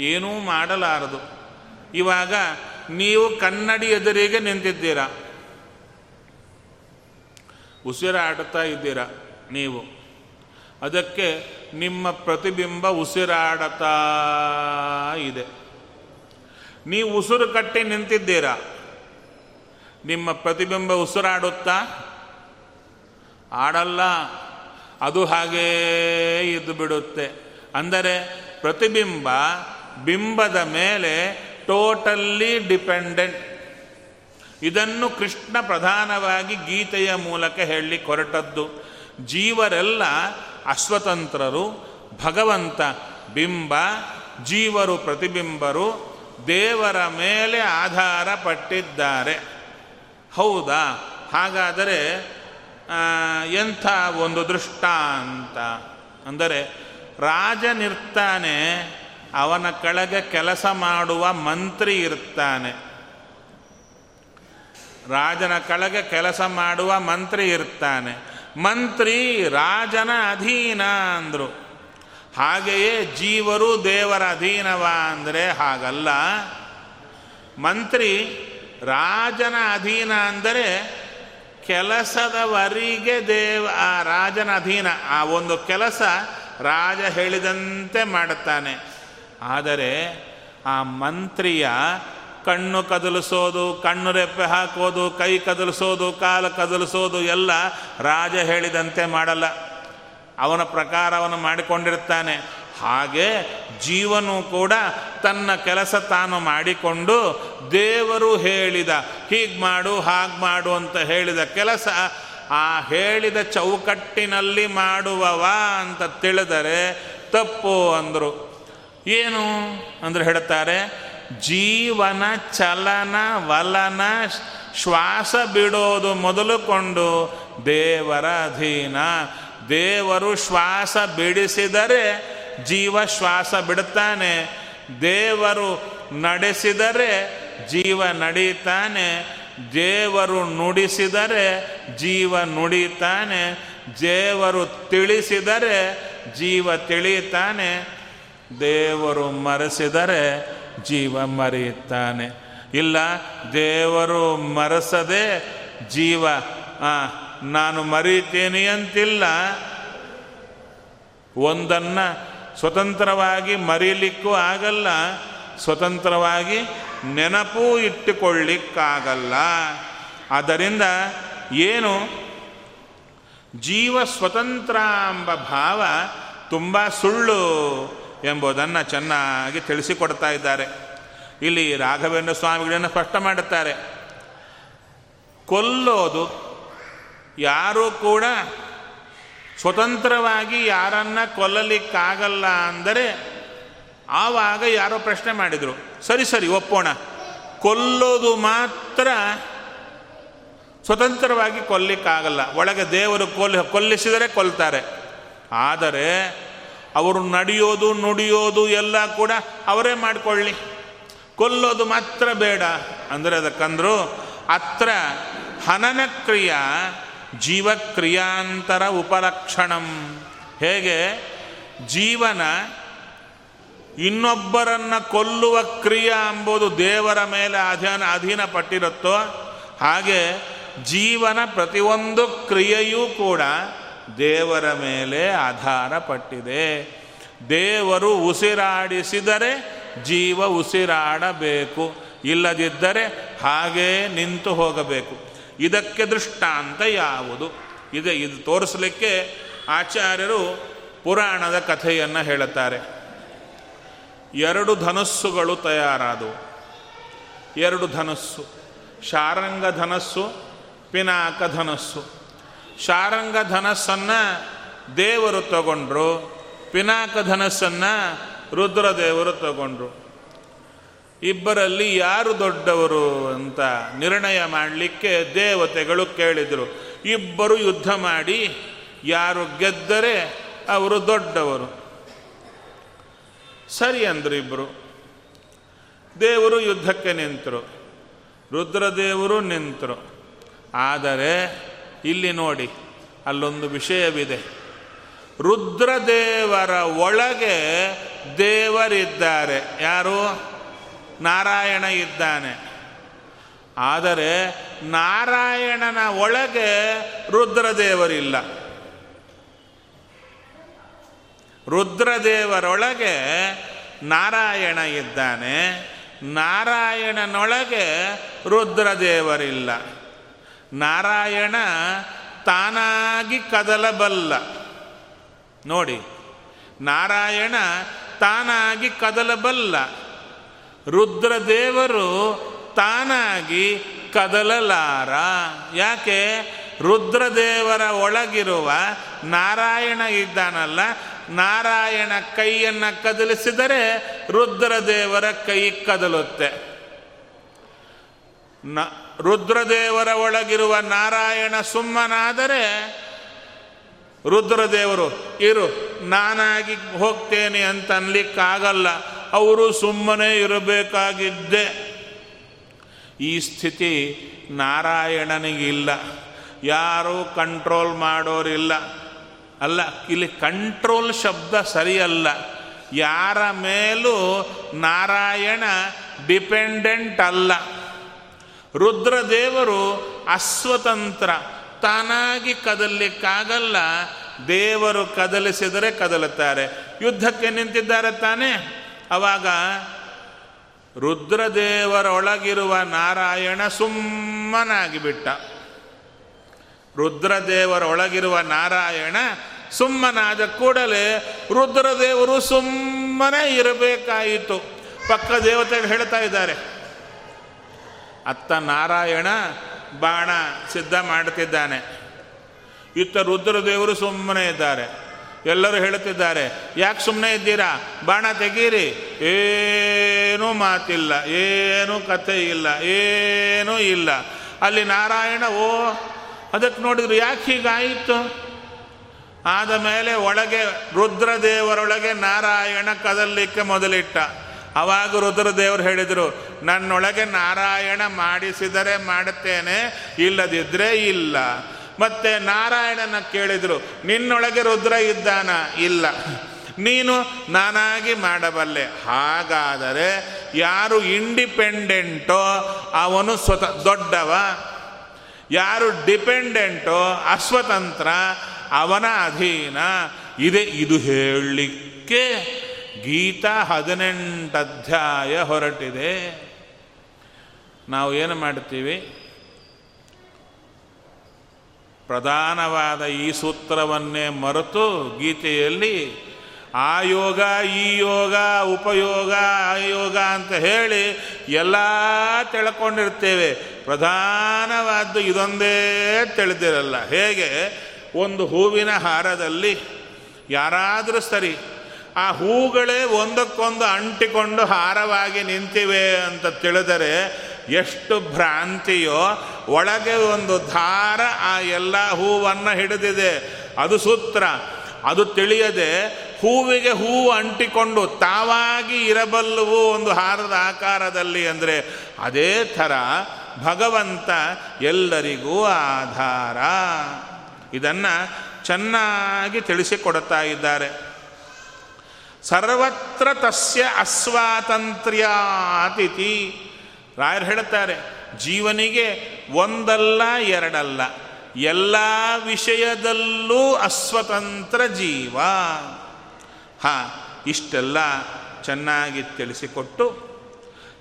ಏನೂ ಮಾಡಲಾರದು. ಇವಾಗ ನೀವು ಕನ್ನಡಿ ಎದುರಿಗೆ ನಿಂತಿದ್ದೀರಾ? ಉಸಿರಾಡುತ್ತಾ ಇದ್ದೀರಾ ನೀವು? ಅದಕ್ಕೆ ನಿಮ್ಮ ಪ್ರತಿಬಿಂಬ ಉಸಿರಾಡತಾ ಇದೆ. ನೀವು ಉಸಿರು ಕಟ್ಟಿ ನಿಂತಿದ್ದೀರಾ? ನಿಮ್ಮ ಪ್ರತಿಬಿಂಬ ಉಸಿರಾಡುತ್ತಾ? ಆಡಲ್ಲ, ಅದು ಹಾಗೇ ಇದ್ದು ಬಿಡುತ್ತೆ. ಅಂದರೆ ಪ್ರತಿಬಿಂಬ ಬಿಂಬದ ಮೇಲೆ ಟೋಟಲ್ಲಿ ಡಿಪೆಂಡೆಂಟ್. ಇದನ್ನು ಕೃಷ್ಣ ಪ್ರಧಾನವಾಗಿ ಗೀತೆಯ ಮೂಲಕ ಹೇಳಿ ಹೊರಟದ್ದು. ಜೀವರೆಲ್ಲ ಅಸ್ವತಂತ್ರರು ಭಗವಂತ, ಬಿಂಬ, ಜೀವರು, ಪ್ರತಿಬಿಂಬರು ದೇವರ ಮೇಲೆ ಆಧಾರ ಪಟ್ಟಿದ್ದಾರೆ. ಹೌದಾ? ಹಾಗಾದರೆ ಎಂಥ ಒಂದು ದೃಷ್ಟಾಂತ? ಅಂದರೆ ರಾಜನಿರ್ತಾನೆ ಅವನ ಕೆಳಗೆ ಕೆಲಸ ಮಾಡುವ ಮಂತ್ರಿ ಇರ್ತಾನೆ. ರಾಜನ ಕೆಳಗೆ ಕೆಲಸ ಮಾಡುವ ಮಂತ್ರಿ ಇರ್ತಾನೆ. ಮಂತ್ರಿ ರಾಜನ ಅಧೀನ ಅಂದರು. ಹಾಗೆಯೇ ಜೀವರು ದೇವರ ಅಧೀನವ ಅಂದರೆ ಹಾಗಲ್ಲ. ಮಂತ್ರಿ ರಾಜನ ಅಧೀನ ಅಂದರೆ ಕೆಲಸದವರಿಗೆ ದೇವ, ಆ ರಾಜನ ಅಧೀನ, ಆ ಒಂದು ಕೆಲಸ ರಾಜ ಹೇಳಿದಂತೆ ಮಾಡುತ್ತಾನೆ. ಆದರೆ ಆ ಮಂತ್ರಿಯ ಕಣ್ಣು ಕದಲಿಸೋದು, ಕಣ್ಣು ರೆಪ್ಪೆ ಹಾಕೋದು, ಕೈ ಕದಲಿಸೋದು, ಕಾಲು ಕದಲಿಸೋದು ಎಲ್ಲ ರಾಜ ಹೇಳಿದಂತೆ ಮಾಡಲ್ಲ. ಅವನ ಪ್ರಕಾರ ಅವನು ಮಾಡಿಕೊಂಡಿರ್ತಾನೆ ಹಾಗೆ ಜೀವನು ಕೂಡ ತನ್ನ ಕೆಲಸ ತಾನು ಮಾಡಿಕೊಂಡು ದೇವರು ಹೇಳಿದ ಹೀಗೆ ಮಾಡು, ಹಾಗೆ ಮಾಡು ಅಂತ ಹೇಳಿದ ಕೆಲಸ ಆ ಹೇಳಿದ ಚೌಕಟ್ಟಿನಲ್ಲಿ ಮಾಡುವವ ಅಂತ ತಿಳಿದರೆ ತಪ್ಪು ಅಂದರು. ಏನು? ಅಂದರೆ ಹೇಳ್ತಾರೆ ಜೀವನ, ಚಲನ, ವಲನ, ಶ್ವಾಸ ಬಿಡೋದು ಮೊದಲುಕೊಂಡು ದೇವರ ಅಧೀನ. ದೇವರು ಶ್ವಾಸ ಬಿಡಿಸಿದರೆ ಜೀವ ಶ್ವಾಸ ಬಿಡುತ್ತಾನೆ. ದೇವರು ನಡೆಸಿದರೆ ಜೀವ ನಡೀತಾನೆ ದೇವರು ನುಡಿಸಿದರೆ ಜೀವ ನುಡಿತಾನೆ ದೇವರು ತಿಳಿಸಿದರೆ ಜೀವ ತಿಳಿತಾನೆ ದೇವರು ಮರೆಸಿದರೆ ಜೀವ ಮರೆಯುತ್ತಾನೆ. ಇಲ್ಲ, ದೇವರು ಮರೆಸದೆ ಜೀವ ನಾನು ಮರೀತೇನೆ ಅಂತಿಲ್ಲ. ಒಂದನ್ನು ಸ್ವತಂತ್ರವಾಗಿ ಮರೀಲಿಕ್ಕೂ ಆಗಲ್ಲ, ಸ್ವತಂತ್ರವಾಗಿ ನೆನಪೂ ಇಟ್ಟುಕೊಳ್ಳಿಕ್ಕಾಗಲ್ಲ. ಆದ್ದರಿಂದ ಏನು? ಜೀವ ಸ್ವತಂತ್ರ ಎಂಬ ಭಾವ ತುಂಬ ಸುಳ್ಳು. ಎಂಬುದನ್ನು ಚೆನ್ನಾಗಿ ತಿಳಿಸಿಕೊಡ್ತಾ ಇದ್ದಾರೆ. ಇಲ್ಲಿ ರಾಘವೇಂದ್ರ ಸ್ವಾಮಿಗಳನ್ನು ಸ್ಪಷ್ಟ ಮಾಡುತ್ತಾರೆ. ಕೊಲ್ಲೋದು ಯಾರೂ ಕೂಡ ಸ್ವತಂತ್ರವಾಗಿ ಯಾರನ್ನ ಕೊಲ್ಲಲಿಕ್ಕಾಗಲ್ಲ ಅಂದರೆ ಆವಾಗ ಯಾರೋ ಪ್ರಶ್ನೆ ಮಾಡಿದರು. ಸರಿ ಸರಿ, ಒಪ್ಪೋಣ. ಕೊಲ್ಲೋದು ಮಾತ್ರ ಸ್ವತಂತ್ರವಾಗಿ ಕೊಲ್ಲಿಕ್ಕಾಗಲ್ಲ ಒಳಗೆ ದೇವರು ಕೊಲ್ಲಿ ಕೊಲ್ಲಿಸಿದರೆ ಕೊಲ್ತಾರೆ. ಆದರೆ ಅವರು ನಡೆಯೋದು, ನುಡಿಯೋದು ಎಲ್ಲ ಕೂಡ ಅವರೇ ಮಾಡಿಕೊಳ್ಳಿ. ಕೊಲ್ಲೋದು ಮಾತ್ರ ಬೇಡ. ಅಂದರೆ ಅದಕ್ಕಂದ್ರು ಅತ್ರ ಹನನ ಕ್ರಿಯಾ ಜೀವಕ್ರಿಯಾಂತರ ಉಪಲಕ್ಷಣಂ. ಹೇಗೆ? ಜೀವನ ಇನ್ನೊಬ್ಬರನ್ನು ಕೊಲ್ಲುವ ಕ್ರಿಯೆ ಎಂಬುದು ದೇವರ ಮೇಲೆ ಅಧೀನ, ಅಧೀನಪಟ್ಟಿರುತ್ತೋ, ಹಾಗೆ ಜೀವನ ಪ್ರತಿಯೊಂದು ಕ್ರಿಯೆಯೂ ಕೂಡ ದೇವರ ಮೇಲೆ ಆಧಾರ ಪಟ್ಟಿದೆ. ದೇವರು ಉಸಿರಾಡಿಸಿದರೆ ಜೀವ ಉಸಿರಾಡಬೇಕು. ಇಲ್ಲದಿದ್ದರೆ ಹಾಗೇ ನಿಂತು ಹೋಗಬೇಕು. ಇದಕ್ಕೆ ದೃಷ್ಟಾಂತ ಯಾವುದು? ಇದೆ, ಇದು ತೋರಿಸಲಿಕ್ಕೆ ಆಚಾರ್ಯರು ಪುರಾಣದ ಕಥೆಯನ್ನು ಹೇಳುತ್ತಾರೆ. ಎರಡು ಧನಸ್ಸುಗಳು ತಯಾರಾದವು. ಎರಡು ಧನಸ್ಸು. ಶಾರಂಗ ಧನಸ್ಸು, ಪಿನಾಕ ಧನಸ್ಸು. ಶಾರಂಗ ಧನಸ್ಸನ್ನು ದೇವರು ತಗೊಂಡ್ರು ಪಿನಾಕ ಧನಸ್ಸನ್ನು ರುದ್ರದೇವರು ತಗೊಂಡ್ರು. ಇಬ್ಬರಲ್ಲಿ ಯಾರು ದೊಡ್ಡವರು ಅಂತ ನಿರ್ಣಯ ಮಾಡಲಿಕ್ಕೆ ದೇವತೆಗಳು ಕೇಳಿದರು. ಇಬ್ಬರು ಯುದ್ಧ ಮಾಡಿ ಯಾರು ಗೆದ್ದರೆ ಅವರು ದೊಡ್ಡವರು. ಸರಿ ಅಂದರು ಇಬ್ಬರು ದೇವರು ಯುದ್ಧಕ್ಕೆ ನಿಂತರು. ರುದ್ರದೇವರು ನಿಂತರು. ಆದರೆ ಇಲ್ಲಿ ನೋಡಿ, ಅಲ್ಲೊಂದು ವಿಷಯವಿದೆ. ರುದ್ರದೇವರ ಒಳಗೆ ದೇವರಿದ್ದಾರೆ. ಯಾರು? ನಾರಾಯಣ ಇದ್ದಾನೆ. ಆದರೆ ನಾರಾಯಣನ ಒಳಗೆ ರುದ್ರದೇವರಿಲ್ಲ. ರುದ್ರದೇವರೊಳಗೆ ನಾರಾಯಣ ಇದ್ದಾನೆ. ನಾರಾಯಣನೊಳಗೆ ರುದ್ರದೇವರಿಲ್ಲ. ನಾರಾಯಣ ತಾನಾಗಿ ಕದಲಬಲ್ಲ. ನೋಡಿ, ನಾರಾಯಣ ತಾನಾಗಿ ಕದಲಬಲ್ಲ. ರುದ್ರದೇವರು ತಾನಾಗಿ ಕದಲಲಾರ. ಯಾಕೆ? ರುದ್ರದೇವರ ಒಳಗಿರುವ ನಾರಾಯಣ ಇದ್ದಾನಲ್ಲ, ನಾರಾಯಣ ಕೈಯನ್ನು ಕದಲಿಸಿದರೆ ರುದ್ರದೇವರ ಕೈ ಕದಲುತ್ತೆ. ರುದ್ರದೇವರ ಒಳಗಿರುವ ನಾರಾಯಣ ಸುಮ್ಮನಾದರೆ ರುದ್ರದೇವರು, ಇರು, ನಾನಾಗಿ ಹೋಗ್ತೇನೆ ಅಂತ ಅನ್ಲಿಕ್ಕಾಗಲ್ಲ. ಅವರು ಸುಮ್ಮನೆ ಇರಬೇಕಾಗಿದ್ದೆ. ಈ ಸ್ಥಿತಿ ನಾರಾಯಣನಿಗಿಲ್ಲ. ಯಾರೂ ಕಂಟ್ರೋಲ್ ಮಾಡೋರಿಲ್ಲ. ಅಲ್ಲ, ಇಲ್ಲಿ ಕಂಟ್ರೋಲ್ ಶಬ್ದ ಸರಿಯಲ್ಲ. ಯಾರ ಮೇಲೂ ನಾರಾಯಣ ಡಿಪೆಂಡೆಂಟ್ ಅಲ್ಲ. ರುದ್ರದೇವರು ಅಸ್ವತಂತ್ರ. ತಾನಾಗಿ ಕದಲಿಕ್ಕಾಗಲ್ಲ. ದೇವರು ಕದಲಿಸಿದರೆ ಕದಲುತ್ತಾರೆ. ಯುದ್ಧಕ್ಕೆ ನಿಂತಿದ್ದಾರೆ ತಾನೇ. ಅವಾಗ ರುದ್ರದೇವರೊಳಗಿರುವ ನಾರಾಯಣ ಸುಮ್ಮನಾಗಿಬಿಟ್ಟ. ರುದ್ರದೇವರೊಳಗಿರುವ ನಾರಾಯಣ ಸುಮ್ಮನಾದ ಕೂಡಲೇ ರುದ್ರದೇವರು ಸುಮ್ಮನೆ ಇರಬೇಕಾಯಿತು. ಪಕ್ಕ ದೇವತೆಗಳು ಹೇಳ್ತಾ ಇದ್ದಾರೆ ಅತ್ತ ನಾರಾಯಣ ಬಾಣ ಸಿದ್ಧ ಮಾಡುತ್ತಿದ್ದಾನೆ. ಇತ್ತ ರುದ್ರದೇವರು ಸುಮ್ಮನೆ ಇದ್ದಾರೆ. ಎಲ್ಲರೂ ಹೇಳುತ್ತಿದ್ದಾರೆ, ಯಾಕೆ ಸುಮ್ಮನೆ ಇದ್ದೀರಾ? ಬಾಣ ತೆಗೀರಿ. ಏನೂ ಮಾತಿಲ್ಲ, ಏನೂ ಕಥೆ ಇಲ್ಲ, ಏನೂ ಇಲ್ಲ. ಅಲ್ಲಿ ನಾರಾಯಣ, ಓ, ಅದಕ್ಕೆ ನೋಡಿದ್ರು, ಯಾಕೆ ಹೀಗಾಯಿತು? ಆದ ಮೇಲೆ ಒಳಗೆ ರುದ್ರದೇವರೊಳಗೆ ನಾರಾಯಣ ಕದಲಿಕ್ಕೆ ಮೊದಲಿಟ್ಟ. ಅವಾಗ ರುದ್ರದೇವರು ಹೇಳಿದರು, ನನ್ನೊಳಗೆ ನಾರಾಯಣ ಮಾಡಿಸಿದರೆ ಮಾಡುತ್ತೇನೆ ಇಲ್ಲದಿದ್ದರೆ ಇಲ್ಲ. ಮತ್ತೆ ನಾರಾಯಣನ ಕೇಳಿದರು, ನಿನ್ನೊಳಗೆ ರುದ್ರ ಇದ್ದಾನ? ಇಲ್ಲ. ನೀನು ನಾನಾಗಿ ಮಾಡಬಲ್ಲೆ. ಹಾಗಾದರೆ ಯಾರು ಇಂಡಿಪೆಂಡೆಂಟೋ ಅವನು ಸ್ವತಃ, ದೊಡ್ಡವ. ಯಾರು ಡಿಪೆಂಡೆಂಟೋ ಅಸ್ವತಂತ್ರ ಅವನ ಅಧೀನ. ಇದೆ, ಇದು ಹೇಳಲಿಕ್ಕೆ ಗೀತಾ ಹದಿನೆಂಟು ಅಧ್ಯಾಯ ಹೊರಟಿದೆ. ನಾವು ಏನು ಮಾಡ್ತೀವಿ? ಪ್ರಧಾನವಾದ ಈ ಸೂತ್ರವನ್ನೇ ಮರೆತು ಗೀತೆಯಲ್ಲಿ ಆ ಯೋಗ, ಈ ಯೋಗ, ಉಪಯೋಗ ಆಯೋಗ ಅಂತ ಹೇಳಿ ಎಲ್ಲ ತಿಳ್ಕೊಂಡಿರ್ತೇವೆ. ಪ್ರಧಾನವಾದ್ದು ಇದೊಂದೇ ತಿಳಿದಿರಲ್ಲ. ಹೇಗೆ? ಒಂದು ಹೂವಿನ ಹಾರದಲ್ಲಿ ಯಾರಾದರೂ ಸರಿ ಆ ಹೂಗಳೇ ಒಂದಕ್ಕೊಂದು ಅಂಟಿಕೊಂಡು ಹಾರವಾಗಿ ನಿಂತಿವೆ ಅಂತ ತಿಳಿದರೆ ಎಷ್ಟು ಭ್ರಾಂತಿಯೋ, ಒಳಗೆ ಒಂದು ಧಾರ ಆ ಎಲ್ಲ ಹೂವನ್ನು ಹಿಡಿದಿದೆ. ಅದು ಸೂತ್ರ. ಅದು ತಿಳಿಯದೆ ಹೂವಿಗೆ ಹೂವು ಅಂಟಿಕೊಂಡು ತಾವಾಗಿ ಇರಬಲ್ಲವು ಒಂದು ಹಾರದ ಆಕಾರದಲ್ಲಿ ಅಂದರೆ ಅದೇ ಥರ ಭಗವಂತ ಎಲ್ಲರಿಗೂ ಆಧಾರ. ಇದನ್ನು ಚೆನ್ನಾಗಿ ತಿಳಿಸಿಕೊಡ್ತಾ ಇದ್ದಾರೆ. ಸರ್ವತ್ರ ತಸ್ಯ ಅಸ್ವಾತಂತ್ರ್ಯಾತಿಥಿ. ರಾಯರು ಹೇಳುತ್ತಾರೆ, ಜೀವನಿಗೆ ಒಂದಲ್ಲ, ಎರಡಲ್ಲ. ಎಲ್ಲ ವಿಷಯದಲ್ಲೂ ಅಸ್ವತಂತ್ರ ಜೀವ. ಹಾ, ಇಷ್ಟೆಲ್ಲ ಚೆನ್ನಾಗಿ ತಿಳಿಸಿಕೊಟ್ಟು,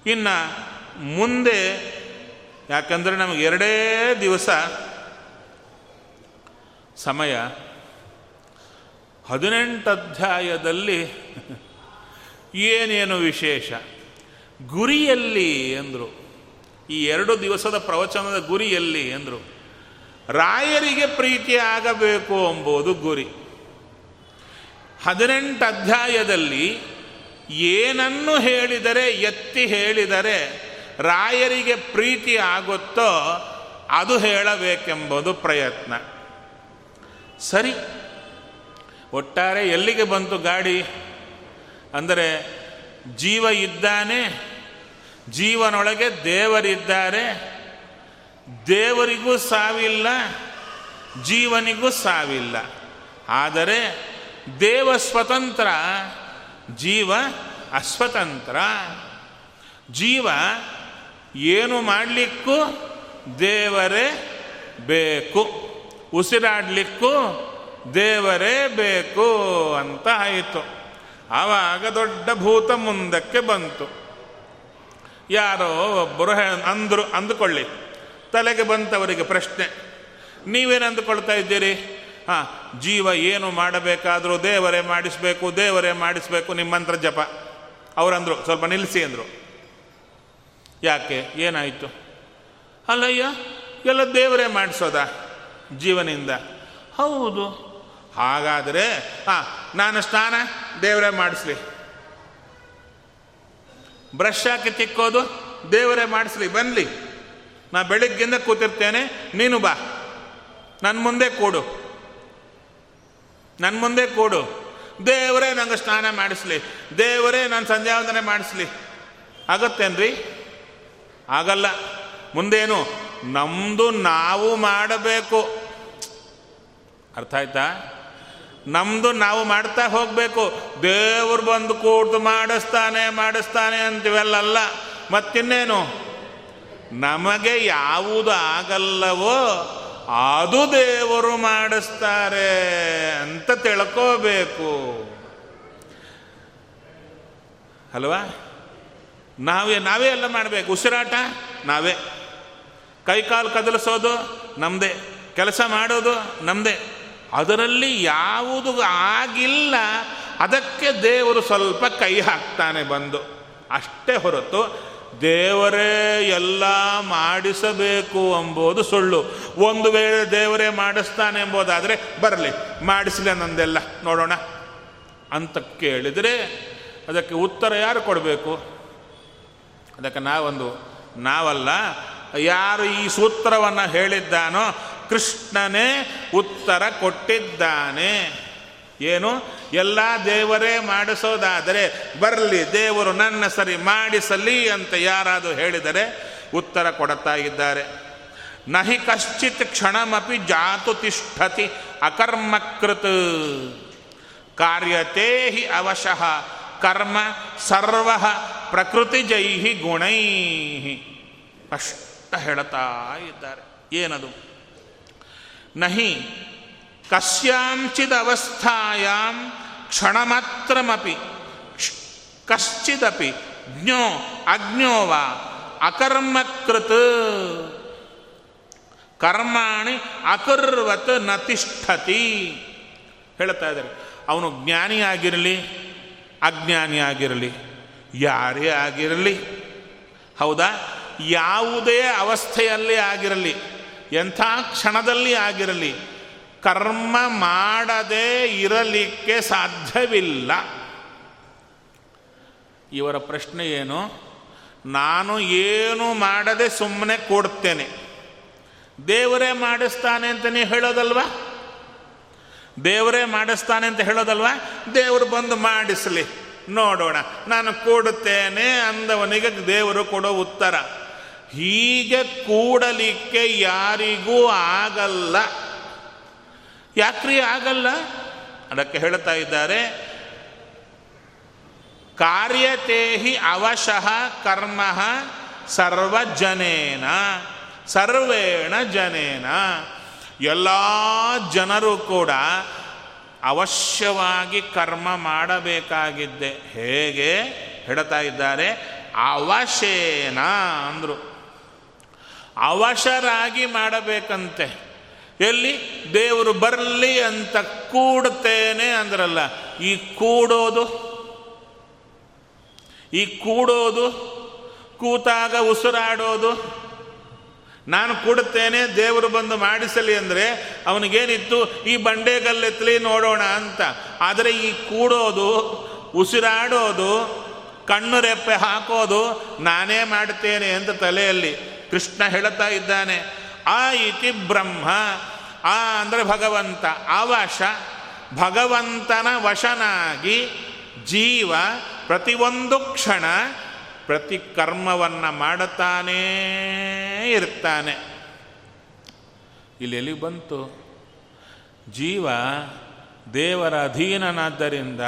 ಇನ್ನು ಮುಂದೆ, ಯಾಕಂದರೆ ನಮಗೆ ಎರಡೇ ದಿವಸ ಸಮಯ ಹದಿನೆಂಟು ಅಧ್ಯಾಯದಲ್ಲಿ ಏನೇನು ವಿಶೇಷ? ಗುರಿಯಲ್ಲಿ ಎಂದರು. ಈ ಎರಡು ದಿವಸದ ಪ್ರವಚನದ ಗುರಿಯಲ್ಲಿ ಎಂದರು. ರಾಯರಿಗೆ ಪ್ರೀತಿ ಆಗಬೇಕು ಎಂಬುದು ಗುರಿ. ಹದಿನೆಂಟು ಅಧ್ಯಾಯದಲ್ಲಿ ಏನನ್ನು ಹೇಳಿದರೆ ಎತ್ತಿ ಹೇಳಿದರೆ ರಾಯರಿಗೆ ಪ್ರೀತಿ ಆಗುತ್ತೋ ಅದು ಹೇಳಬೇಕೆಂಬುದು ಪ್ರಯತ್ನ. ಸರಿ. ಒಟ್ಟಾರೆ ಎಲ್ಲಿಗೆ ಬಂತು ಗಾಡಿ? ಅಂದರೆ ಜೀವ ಇದ್ದಾನೆ, ಜೀವನೊಳಗೆ ದೇವರಿದ್ದಾರೆ, ದೇವರಿಗೂ ಸಾವಿಲ್ಲ, ಜೀವನಿಗೂ ಸಾವಿಲ್ಲ. ಆದರೆ ದೇವ ಸ್ವತಂತ್ರ, ಜೀವ ಅಸ್ವತಂತ್ರ. ಜೀವ ಏನು ಮಾಡಲಿಕ್ಕೂ? ದೇವರೇ ಬೇಕು. ಉಸಿರಾಡಲಿಕ್ಕೂ? ದೇವರೇ ಬೇಕು ಅಂತ ಆಯಿತು. ಆವಾಗ ದೊಡ್ಡ ಭೂತ ಮುಂದಕ್ಕೆ ಬಂತು. ಯಾರೋ ಒಬ್ಬರು ಅಂದರು, ಅಂದುಕೊಳ್ಳಿ. ತಲೆಗೆ ಬಂತವರಿಗೆ ಪ್ರಶ್ನೆ. ನೀವೇನು ಅಂದುಕೊಳ್ತಾ ಇದ್ದೀರಿ? ಹಾಂ, ಜೀವ ಏನು ಮಾಡಬೇಕಾದರೂ ದೇವರೇ ಮಾಡಿಸಬೇಕು ದೇವರೇ ಮಾಡಿಸಬೇಕು ನಿಮ್ಮಂತ್ರ ಜಪ. ಅವರಂದರು, ಸ್ವಲ್ಪ ನಿಲ್ಲಿಸಿ ಅಂದರು. ಯಾಕೆ? ಏನಾಯಿತು? ಅಲ್ಲಯ್ಯ, ಎಲ್ಲ ದೇವರೇ ಮಾಡಿಸೋದಾ ಜೀವನಿಂದ? ಹೌದು. ಹಾಗಾದರೆ ಹಾಂ ನಾನು ಸ್ನಾನ ದೇವರೇ ಮಾಡಿಸ್ಲಿ. ಬ್ರಷ್ ಹಾಕಿ ತಿಕ್ಕೋದು ದೇವರೇ ಮಾಡಿಸ್ಲಿ ಬನ್ನಿ ನಾ ಬೆಳಿಗ್ಗೆಯಿಂದ ಕೂತಿರ್ತೇನೆ, ನೀನು ಬಾ. ನನ್ನ ಮುಂದೆ ಕೂಡು. ನನ್ನ ಮುಂದೆ ಕೂಡು. ದೇವರೇ ನನಗೆ ಸ್ನಾನ ಮಾಡಿಸ್ಲಿ. ದೇವರೇ ನಾನು ಸಂಧ್ಯಾವಂದನೆ ಮಾಡಿಸ್ಲಿ. ಆಗತ್ತೇನ್ರಿ? ಆಗಲ್ಲ. ಮುಂದೇನು? ನಮ್ಮದು ನಾವು ಮಾಡಬೇಕು. ಅರ್ಥ ಆಯ್ತಾ? ನಮ್ಮದು ನಾವು ಮಾಡ್ತಾ ಹೋಗಬೇಕು. ದೇವರು ಬಂದು ಕೂತು ಮಾಡಿಸ್ತಾನೆ ಮಾಡಿಸ್ತಾನೆ ಅಂತೀವಲ್ಲ ಮತ್ತಿನ್ನೇನು? ನಮಗೆ ಯಾವುದು ಆಗಲ್ಲವೋ ಅದು ದೇವರು ಮಾಡಿಸ್ತಾರೆ ಅಂತ ತಿಳ್ಕೋಬೇಕು. ಅಲ್ವಾ? ನಾವೇ ನಾವೇ ಎಲ್ಲ ಮಾಡಬೇಕು. ಉಸಿರಾಟ, ನಾವೇ. ಕೈಕಾಲು ಕದಲಿಸೋದು ನಮ್ಮದೇ ಕೆಲಸ ಮಾಡೋದು ನಮ್ಮದೇ ಅದರಲ್ಲಿ ಯಾವುದು ಆಗಿಲ್ಲ, ಅದಕ್ಕೆ ದೇವರು ಸ್ವಲ್ಪ ಕೈ ಹಾಕ್ತಾನೆ ಬಂದು. ಅಷ್ಟೇ ಹೊರತು ದೇವರೇ ಎಲ್ಲ ಮಾಡಿಸಬೇಕು ಎಂಬುದು ಸುಳ್ಳು. ಒಂದು ವೇಳೆ ದೇವರೇ ಮಾಡಿಸ್ತಾನೆ ಎಂಬುದಾದರೆ ಬರಲಿ, ಮಾಡಿಸಲೇ ನಂದೆಲ್ಲ ನೋಡೋಣ. ಅಂತ ಕೇಳಿದರೆ ಅದಕ್ಕೆ ಉತ್ತರ ಯಾರು ಕೊಡಬೇಕು? ಅದಕ್ಕೆ ನಾವೊಂದು, ನಾವಲ್ಲ, ಯಾರು ಈ ಸೂತ್ರವನ್ನು ಹೇಳಿದ್ದಾನೋ ಕೃಷ್ಣನೇ ಉತ್ತರ ಕೊಟ್ಟಿದ್ದಾನೆ. ಏನು? ಎಲ್ಲ ದೇವರೇ ಮಾಡಿಸೋದಾದರೆ ಬರಲಿ, ದೇವರು ನನ್ನ ಸರಿ ಮಾಡಿಸಲಿ ಅಂತ ಯಾರಾದರೂ ಹೇಳಿದರೆ ಉತ್ತರ ಕೊಡುತ್ತಾ ಇದ್ದಾರೆ ನಹಿ ಕಶ್ಚಿತ್ ಕ್ಷಣಮಪಿ ಜಾತು ತಿಷ್ಠತಿ ಅಕರ್ಮಕೃತ್. ಕಾರ್ಯತೆ ಹಿ ಅವಶಃ, ಕರ್ಮ ಸರ್ವ ಜೈಹಿ ಗುಣೈ ಅಷ್ಟ ಹೇಳ್ತಾ ಇದ್ದಾರೆ. ಏನದು? ನಹಿ ಕಸ್ಯಾಂಚಿದ ಅವಸ್ಥಾಯಾಂ ಕ್ಷಣಮಾತ್ರಮಪಿ ಕ್ಷ- ಕಶ್ಚಿದಪಿ ಜ್ಞೋ ಅಜ್ಞೋ ವಾ ಅಕರ್ಮಕೃತ್ ಕರ್ಮಾಣಿ ಅಕರ್ವತ್ನ ತಿಷ್ಠತಿ ಹೇಳ್ತಾ ಇದ್ದಾರೆ. ಅವನು ಜ್ಞಾನಿ ಆಗಿರಲಿ, ಅಜ್ಞಾನಿ ಆಗಿರಲಿ, ಯಾರೇ ಆಗಿರಲಿ, ಹೌದಾ? ಯಾವುದೇ ಅವಸ್ಥೆಯಲ್ಲಿ ಆಗಿರಲಿ ಎಂಥ ಕ್ಷಣದಲ್ಲಿ ಆಗಿರಲಿ, ಕರ್ಮ ಮಾಡದೇ ಇರಲಿಕ್ಕೆ ಸಾಧ್ಯವಿಲ್ಲ. ಇವರ ಪ್ರಶ್ನೆ ಏನು? ನಾನು ಏನು ಮಾಡದೆ ಸುಮ್ಮನೆ ಕೊಡ್ತೇನೆ. ದೇವರೇ ಮಾಡಿಸ್ತಾನೆ ಅಂತ ನೀವು ಹೇಳೋದಲ್ವಾ? ದೇವರೇ ಮಾಡಿಸ್ತಾನೆ ಅಂತ ಹೇಳೋದಲ್ವಾ? ದೇವರು ಬಂದು ಮಾಡಿಸಲಿ. ನೋಡೋಣ, ನಾನು ಕೊಡುತ್ತೇನೆ ಅಂದವನಿಗೆ ದೇವರು ಕೊಡೋ ಉತ್ತರ. ಹೀಗೆ ಕೂಡಲಿಕ್ಕೆ ಯಾರಿಗೂ ಆಗಲ್ಲ. ಯಾಕ್ರಿ ಆಗಲ್ಲ? ಅದಕ್ಕೆ ಹೇಳ್ತಾ ಇದ್ದಾರೆ, ಕಾರ್ಯತೇಹಿ ಅವಶಃ ಕರ್ಮ ಸರ್ವಜನೇನ, ಸರ್ವೇಣ ಜನೇನ. ಎಲ್ಲ ಜನರು ಕೂಡ ಅವಶ್ಯವಾಗಿ ಕರ್ಮ ಮಾಡಬೇಕಾಗಿದ್ದೆ. ಹೇಗೆ? ಹೇಳ್ತಾ ಇದ್ದಾರೆ, ಅವಶೇನ ಅಂದರು. ಅವಶರಾಗಿ ಮಾಡಬೇಕಂತೆ. ಎಲ್ಲಿ? ದೇವರು ಬರಲಿ ಅಂತ ಕೂಡುತ್ತೇನೆ ಅಂದ್ರಲ್ಲ, ಈ ಕೂಡೋದು? ಈ ಕೂಡೋದು? ಕೂತಾಗ ಉಸಿರಾಡೋದು? ನಾನು ಕೂಡುತ್ತೇನೆ ದೇವರು ಬಂದು ಮಾಡಿಸಲಿ ಅಂದರೆ ಅವನಿಗೇನಿತ್ತು, ಈ ಬಂಡೆಗಲ್ಲೆತ್ತಲಿ ನೋಡೋಣ ಅಂತ. ಆದರೆ ಈ ಕೂಡೋದು, ಉಸಿರಾಡೋದು, ಕಣ್ಣು ರೆಪ್ಪೆ ಹಾಕೋದು ನಾನೇ ಮಾಡ್ತೇನೆ ಅಂತ ತಲೆಯಲ್ಲಿ. ಕೃಷ್ಣ ಹೇಳುತ್ತಾ ಇದ್ದಾನೆ, ಆ ಇತಿ ಬ್ರಹ್ಮ, ಆ ಅಂದರೆ ಭಗವಂತ ಅವಶ ಭಗವಂತನ ವಶನಾಗಿ ಜೀವ ಪ್ರತಿಯೊಂದು ಕ್ಷಣ ಪ್ರತಿ ಕರ್ಮವನ್ನು ಮಾಡುತ್ತಾನೇ ಇರ್ತಾನೆ. ಇಲ್ಲಿ ಎಲ್ಲಿ ಬಂತು? ಜೀವ ದೇವರ ಅಧೀನನಾದ್ದರಿಂದ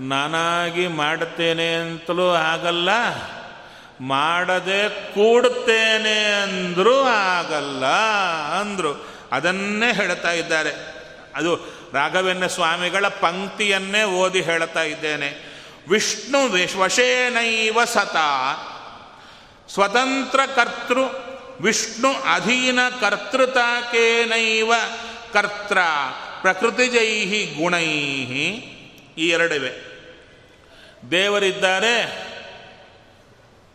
ನಾನಾಗಿ ಮಾಡುತ್ತೇನೆ ಅಂತಲೂ ಆಗಲ್ಲ. ಮಾಡದೆ ಕೂಡುತ್ತೇನೆ ಅಂದರೂ ಆಗಲ್ಲ ಅಂದರು. ಅದನ್ನೇ ಹೇಳ್ತಾ ಇದ್ದಾರೆ. ಅದು ರಾಘವೇಂದ್ರ ಸ್ವಾಮಿಗಳ ಪಂಕ್ತಿಯನ್ನೇ ಓದಿ ಹೇಳ್ತಾ ಇದ್ದೇನೆ. ವಿಷ್ಣು ವಿಶ್ವಶೇನೈವ ಸತ. ಸ್ವತಂತ್ರ ಕರ್ತೃ ವಿಷ್ಣು ಅಧೀನ ಕರ್ತೃತಾಕೇನೈವ ಕರ್ತ್ರ ಪ್ರಕೃತಿಜೈ ಗುಣೈಹಿ. ಈ ಎರಡಿವೆ. ದೇವರಿದ್ದಾರೆ.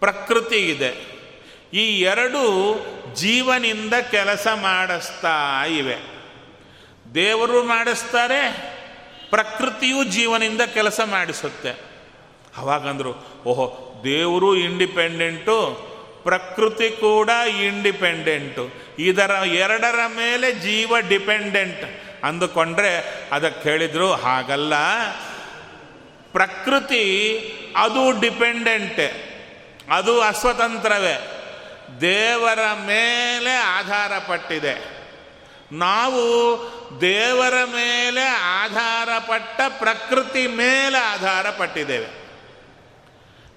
ಪ್ರಕೃತಿ ಇದೆ. ಈ ಎರಡು ಜೀವನಿಂದ ಕೆಲಸ ಮಾಡಿಸ್ತಾ ಇವೆ. ದೇವರು ಮಾಡಿಸ್ತಾರೆ, ಪ್ರಕೃತಿಯು ಜೀವನಿಂದ ಕೆಲಸ ಮಾಡಿಸುತ್ತೆ. ಅವಾಗಂದ್ರು, ಓಹೋ, ದೇವರು ಇಂಡಿಪೆಂಡೆಂಟು, ಪ್ರಕೃತಿ ಕೂಡ ಇಂಡಿಪೆಂಡೆಂಟು. ಇದರ ಎರಡರ ಮೇಲೆ ಜೀವ ಡಿಪೆಂಡೆಂಟ್ ಅಂದುಕೊಂಡ್ರೆ ಅದಕ್ಕೆ ಹೇಳಿದ್ರು ಹಾಗಲ್ಲ. ಪ್ರಕೃತಿ ಅದು ಡಿಪೆಂಡೆಂಟೆ. ಅದು ಅಸ್ವತಂತ್ರವೇ. ದೇವರ ಮೇಲೆ ಆಧಾರ ಪಟ್ಟಿದೆ ನಾವು ದೇವರ ಮೇಲೆ ಆಧಾರಪಟ್ಟ ಪ್ರಕೃತಿ ಮೇಲೆ ಆಧಾರ ಪಟ್ಟಿದ್ದೇವೆ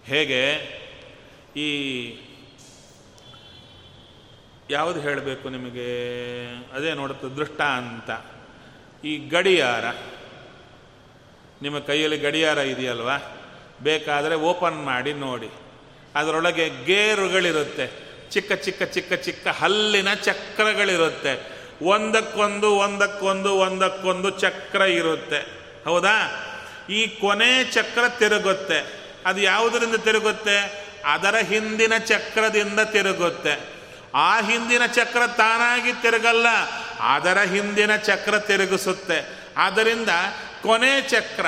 ಹೇಗೆ? ಈ ಯಾವುದು ಹೇಳಬೇಕು ನಿಮಗೆ? ಅದೇ ನೋಡುತ್ತೆ, ದೃಷ್ಟ ಅಂತ. ಈ ಗಡಿಯಾರ. ನಿಮ್ಮ ಕೈಯಲ್ಲಿ ಗಡಿಯಾರ ಇದೆಯಲ್ವಾ? ಬೇಕಾದರೆ ಓಪನ್ ಮಾಡಿ ನೋಡಿ. ಅದರೊಳಗೆ ಗೇರುಗಳಿರುತ್ತೆ. ಚಿಕ್ಕ ಚಿಕ್ಕ ಚಿಕ್ಕ ಚಿಕ್ಕ ಹಲ್ಲಿನ ಚಕ್ರಗಳಿರುತ್ತೆ. ಒಂದಕ್ಕೊಂದು ಒಂದಕ್ಕೊಂದು ಒಂದಕ್ಕೊಂದು ಚಕ್ರ ಇರುತ್ತೆ. ಹೌದಾ? ಈ ಕೊನೆ ಚಕ್ರ ತಿರುಗುತ್ತೆ. ಅದು ಯಾವುದರಿಂದ ತಿರುಗುತ್ತೆ? ಅದರ ಹಿಂದಿನ ಚಕ್ರದಿಂದ ತಿರುಗುತ್ತೆ. ಆ ಹಿಂದಿನ ಚಕ್ರ ತಾನಾಗಿ ತಿರುಗಲ್ಲ, ಅದರ ಹಿಂದಿನ ಚಕ್ರ ತಿರುಗಿಸುತ್ತೆ. ಆದ್ದರಿಂದ ಕೊನೆ ಚಕ್ರ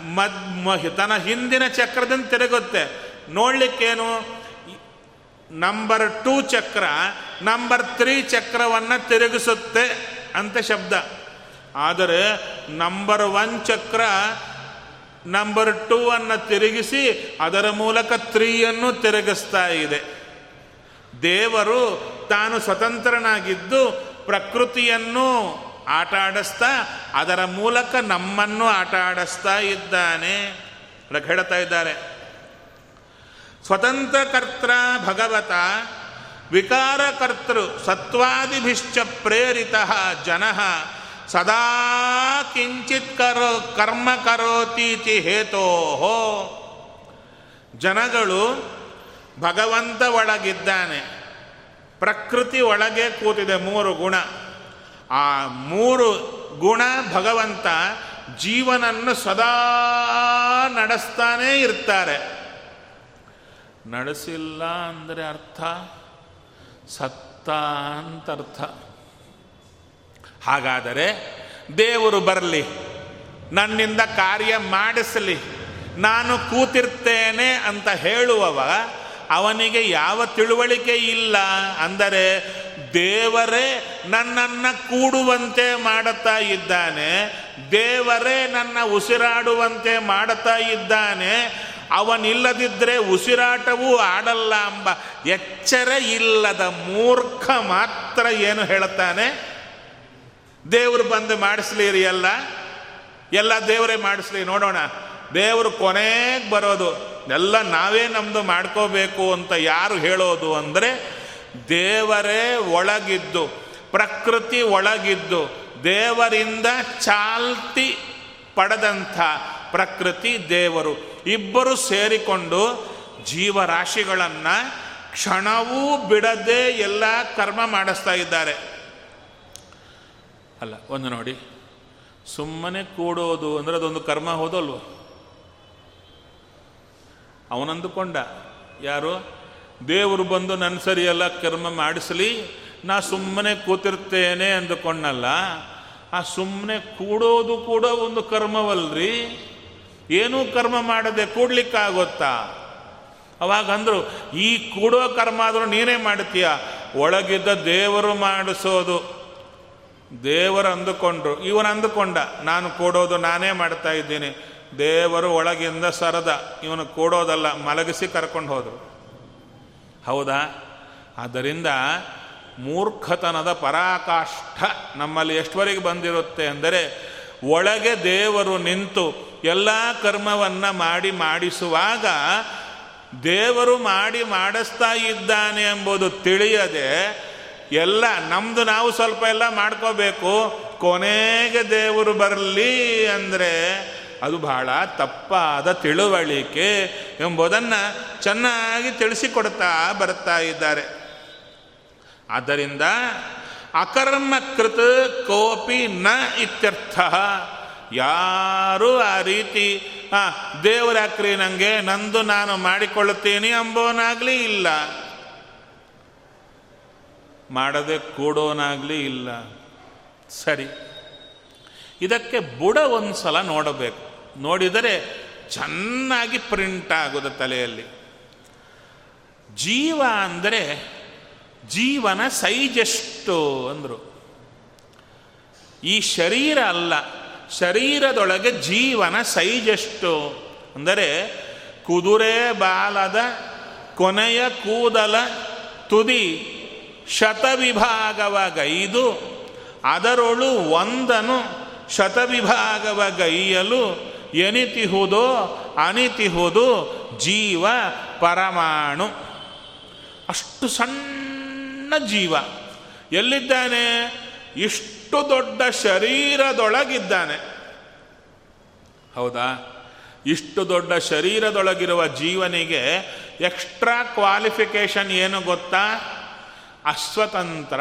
ಮದ್ ತನ್ನ ಹಿಂದಿನ ಚಕ್ರದಿಂದ ತಿರುಗುತ್ತೆ. ನೋಡ್ಲಿಕ್ಕೇನು? ನಂಬರ್ ಟೂ ಚಕ್ರ ನಂಬರ್ ತ್ರೀ ಚಕ್ರವನ್ನು ತಿರುಗಿಸುತ್ತೆ ಅಂತ ಶಬ್ದ. ಆದರೆ ನಂಬರ್ ಒನ್ ಚಕ್ರ ನಂಬರ್ ಟೂ ಅನ್ನು ತಿರುಗಿಸಿ ಅದರ ಮೂಲಕ ತ್ರೀಯನ್ನು ತಿರುಗಿಸ್ತಾ ಇದೆ. ದೇವರು ತಾನು ಸ್ವತಂತ್ರನಾಗಿದ್ದು ಪ್ರಕೃತಿಯನ್ನು ಆಟ ಆಡಿಸ್ತಾ ಅದರ ಮೂಲಕ ನಮ್ಮನ್ನು ಆಟ ಆಡಿಸ್ತಾ ಇದ್ದಾನೆ ಹೇಳ್ತಾ ಇದ್ದಾರೆ. ಸ್ವತಂತ್ರ ಕರ್ತೃ ಭಗವತ, ವಿಕಾರಕರ್ತೃ ಸತ್ವಾದಿಭಿಶ್ಚ ಪ್ರೇರಿತ ಜನ, ಸದಾ ಕಿಂಚಿತ್ ಕರೋ, ಕರ್ಮ ಕರೋತೀತಿ ಹೇತೋ ಜನಗಳು ಭಗವಂತ ಒಳಗಿದ್ದಾನೆ. ಪ್ರಕೃತಿ ಒಳಗೆ ಕೂತಿದೆ ಮೂರು ಗುಣ. ಆ ಮೂರು ಗುಣ ಭಗವಂತ ಜೀವನನ್ನು ಸದಾ ನಡೆಸ್ತಾನೇ ಇರ್ತಾರೆ. ನಡೆಸಿಲ್ಲ ಅಂದರೆ ಅರ್ಥ? ಸತ್ತ ಅಂತ ಅರ್ಥ. ಹಾಗಾದರೆ ದೇವರು ಬರಲಿ, ನನ್ನಿಂದ ಕಾರ್ಯ ಮಾಡಿಸಲಿ, ನಾನು ಕೂತಿರ್ತೇನೆ ಅಂತ ಹೇಳುವವ, ಅವನಿಗೆ ಯಾವ ತಿಳುವಳಿಕೆ ಇಲ್ಲ ಅಂದರೆ ದೇವರೇ ನನ್ನನ್ನು ಕೂಡುವಂತೆ ಮಾಡುತ್ತಾ ಇದ್ದಾನೆ, ದೇವರೇ ನನ್ನ ಉಸಿರಾಡುವಂತೆ ಮಾಡುತ್ತಾ ಇದ್ದಾನೆ ಅವನಿಲ್ಲದಿದ್ದರೆ ಉಸಿರಾಟವೂ ಆಡಲ್ಲ ಎಂಬ ಎಚ್ಚರ ಇಲ್ಲದ ಮೂರ್ಖ ಮಾತ್ರ ಏನು ಹೇಳುತ್ತಾನೆ? ದೇವರು ಬಂದು ಮಾಡಿಸ್ಲಿರಿ ಎಲ್ಲ. ಎಲ್ಲ ದೇವರೇ ಮಾಡಿಸ್ಲಿ, ನೋಡೋಣ. ದೇವರು ಕೊನೆಗೆ ಬರೋದು. ಎಲ್ಲ ನಾವೇ ನಮ್ಮದು ಮಾಡ್ಕೋಬೇಕು ಅಂತ ಯಾರು ಹೇಳೋದು ಅಂದರೆ ದೇವರೇ ಒಳಗಿದ್ದು, ಪ್ರಕೃತಿ ಒಳಗಿದ್ದು, ದೇವರಿಂದ ಚಾಲ್ತಿ ಪಡೆದಂಥ ಪ್ರಕೃತಿ ದೇವರು. ಇಬ್ಬರು ಸೇರಿಕೊಂಡು ಜೀವರಾಶಿಗಳನ್ನು ಕ್ಷಣವೂ ಬಿಡದೆ ಎಲ್ಲ ಕರ್ಮ ಮಾಡಿಸ್ತಾ ಇದ್ದಾರೆ. ಅಲ್ಲ, ಒಂದು ನೋಡಿ. ಸುಮ್ಮನೆ ಕೂಡೋದು ಅಂದರೆ ಅದೊಂದು ಕರ್ಮ ಹೋದಲ್ವ? ಅವನಂದುಕೊಂಡ. ಯಾರು? ದೇವರು ಬಂದು ನನ್ನ ಸರಿಯೆಲ್ಲ ಕರ್ಮ ಮಾಡಿಸಲಿ, ನಾ ಸುಮ್ಮನೆ ಕೂತಿರ್ತೇನೆ ಅಂದುಕೊಂಡಲ್ಲ. ಆ ಸುಮ್ಮನೆ ಕೂಡೋದು ಕೂಡ ಒಂದು ಕರ್ಮವಲ್ರಿ. ಏನೂ ಕರ್ಮ ಮಾಡದೆ ಕೂಡ್ಲಿಕ್ಕಾಗುತ್ತಾ? ಅವಾಗ ಅಂದರು, ಈ ಕೂಡೋ ಕರ್ಮ ಆದರೂ ನೀನೇ ಮಾಡ್ತೀಯ? ಒಳಗಿದ್ದ ದೇವರು ಮಾಡಿಸೋದು. ದೇವರು ಅಂದುಕೊಂಡ್ರು. ಇವನು ಅಂದುಕೊಂಡ, ನಾನು ಕೂಡೋದು ನಾನೇ ಮಾಡ್ತಾ ಇದ್ದೀನಿ. ದೇವರು ಒಳಗಿಂದ ಸರದ. ಇವನು ಕೂಡೋದಲ್ಲ, ಮಲಗಿಸಿ ಕರ್ಕೊಂಡು ಹೋದರು. ಹೌದಾ? ಆದ್ದರಿಂದ ಮೂರ್ಖತನದ ಪರಾಕಾಷ್ಠ ನಮ್ಮಲ್ಲಿ ಎಷ್ಟುವರೆಗೆ ಬಂದಿರುತ್ತೆ ಅಂದರೆ ಒಳಗೆ ದೇವರು ನಿಂತು ಎಲ್ಲ ಕರ್ಮವನ್ನು ಮಾಡಿ ಮಾಡಿಸುವಾಗ ದೇವರು ಮಾಡಿ ಮಾಡಿಸ್ತಾ ಇದ್ದಾನೆ ಎಂಬುದು ತಿಳಿಯದೆ ಎಲ್ಲ ನಮ್ಮದು ನಾವು ಸ್ವಲ್ಪ ಎಲ್ಲ ಮಾಡ್ಕೋಬೇಕು, ಕೊನೆಗೆ ದೇವರು ಬರಲಿ ಅಂದರೆ ಅದು ಬಹಳ ತಪ್ಪಾದ ತಿಳುವಳಿಕೆ ಎಂಬುದನ್ನು ಚೆನ್ನಾಗಿ ತಿಳಿಸಿಕೊಡ್ತಾ ಬರ್ತಾ ಇದ್ದಾರೆ. ಆದ್ದರಿಂದ ಅಕರ್ಮಕೃತ ಕೋಪಿ ನ ಇತ್ಯರ್ಥ. ಯಾರು ಆ ರೀತಿ, ಆ ದೇವರಾಕ್ರಿ ನನಗೆ ನಂದು ನಾನು ಮಾಡಿಕೊಳ್ಳುತ್ತೇನೆ ಎಂಬೋನಾಗಲಿ ಇಲ್ಲ. ಮಾಡದೆ ಕೂಡೋನಾಗಲಿ ಇಲ್ಲ. ಸರಿ. ಇದಕ್ಕೆ ಬುಡ ಒಂದು ಸಲ ನೋಡಬೇಕು. ನೋಡಿದರೆ ಚೆನ್ನಾಗಿ ಪ್ರಿಂಟ್ ಆಗೋದು ತಲೆಯಲ್ಲಿ. ಜೀವ ಅಂದರೆ ಜೀವನ ಸೈಜೆಷ್ಟು ಅಂದರು. ಈ ಶರೀರ ಅಲ್ಲ, ಶರೀರದೊಳಗೆ ಜೀವನ ಸೈಜೆಷ್ಟು ಅಂದರೆ ಕುದುರೆ, ಬಾಲದ ಕೊನೆಯ ಕೂದಲ, ತುದಿ ಶತವಿಭಾಗವ ಗೈದು ಅದರೊಳು ಒಂದನು ಶತವಿಭಾಗವ ಗೈಯಲು ಎನಿತಿಹುದೋ ಅನಿತಿಹುದು ಜೀವ ಪರಮಾಣು. ಅಷ್ಟು ಸಣ್ಣ ಜೀವ. ಎಲ್ಲಿದ್ದಾನೆ? ಇಷ್ಟು ದೊಡ್ಡ ಶರೀರದೊಳಗಿದ್ದಾನೆ. ಹೌದಾ? ಇಷ್ಟು ದೊಡ್ಡ ಶರೀರದೊಳಗಿರುವ ಜೀವನಿಗೆ ಎಕ್ಸ್ಟ್ರಾ ಕ್ವಾಲಿಫಿಕೇಶನ್ ಏನು ಗೊತ್ತಾ? ಅಸ್ವತಂತ್ರ.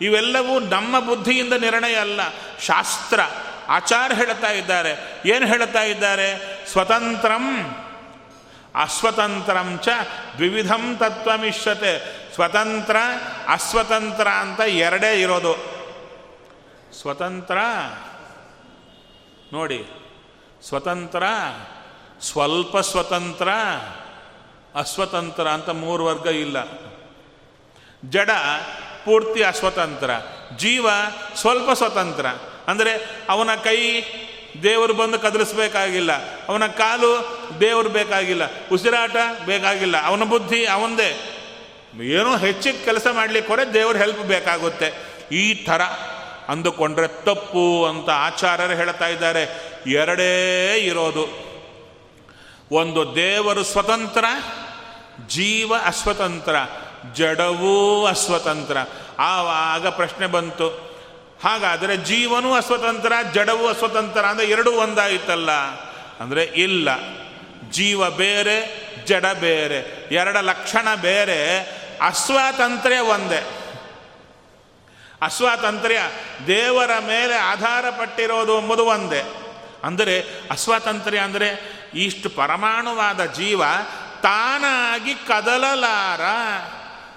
ಇವೆಲ್ಲವೂ ನಮ್ಮ ಬುದ್ಧಿಯಿಂದ ನಿರ್ಣಯ ಅಲ್ಲ, ಶಾಸ್ತ್ರ. ಆಚಾರ ಹೇಳ್ತಾ ಇದ್ದಾರೆ. ಏನು ಹೇಳ್ತಾ ಇದ್ದಾರೆ? ಸ್ವತಂತ್ರಂ. ಅಸ್ವತಂತ್ರಂ ಚ ದ್ವಿವಿಧಂ ತತ್ವಮಿಷ್ಯತೆ. ಸ್ವತಂತ್ರ, ಅಸ್ವತಂತ್ರ ಅಂತ ಎರಡೇ ಇರೋದು. ಸ್ವತಂತ್ರ, ನೋಡಿ, ಸ್ವತಂತ್ರ, ಸ್ವಲ್ಪ ಸ್ವತಂತ್ರ, ಅಸ್ವತಂತ್ರ ಅಂತ ಮೂರು ವರ್ಗ ಇಲ್ಲ. ಜಡ, ಪೂರ್ತಿ ಅಸ್ವತಂತ್ರ, ಜೀವ, ಸ್ವಲ್ಪ ಸ್ವತಂತ್ರ. ಅಂದರೆ ಅವನ ಕೈ ದೇವರು ಬಂದು ಕದಲಿಸ್ಬೇಕಾಗಿಲ್ಲ, ಅವನ ಕಾಲು ದೇವರು ಬೇಕಾಗಿಲ್ಲ, ಉಸಿರಾಟ ಬೇಕಾಗಿಲ್ಲ, ಅವನ ಬುದ್ಧಿ ಅವಂದೇ ಏನೋ ಹೆಚ್ಚಿಗೆ ಕೆಲಸ ಮಾಡಲಿಕ್ಕೆ ಹೊರೆ ದೇವ್ರ ಹೆಲ್ಪ್ ಬೇಕಾಗುತ್ತೆ. ಈ ಥರ ಅಂದುಕೊಂಡ್ರೆ ತಪ್ಪು ಅಂತ ಆಚಾರ್ಯರು ಹೇಳ್ತಾ ಇದ್ದಾರೆ. ಎರಡೇ ಇರೋದು. ಒಂದು ದೇವರು ಸ್ವತಂತ್ರ, ಜೀವ ಅಸ್ವತಂತ್ರ, ಜಡವೂ ಅಸ್ವತಂತ್ರ. ಆವಾಗ ಪ್ರಶ್ನೆ ಬಂತು, ಹಾಗಾದರೆ ಜೀವನೂ ಅಸ್ವತಂತ್ರ, ಜಡವೂ ಅಸ್ವತಂತ್ರ ಅಂದರೆ ಎರಡೂ ಒಂದಾಯಿತಲ್ಲ? ಅಂದರೆ ಇಲ್ಲ. ಜೀವ ಬೇರೆ, ಜಡ ಬೇರೆ. ಎರಡ ಲಕ್ಷಣ ಬೇರೆ. ಅಸ್ವಾತಂತ್ರ್ಯ ಒಂದೇ. ಅಸ್ವಾತಂತ್ರ್ಯ ದೇವರ ಮೇಲೆ ಆಧಾರ ಪಟ್ಟಿರೋದು ಎಂಬುದು ಒಂದೇ. ಅಂದರೆ ಅಸ್ವಾತಂತ್ರ್ಯ ಅಂದರೆ ಇಷ್ಟು ಪರಮಾಣುವಾದ ಜೀವ ತಾನಾಗಿ ಕದಲಲಾರ,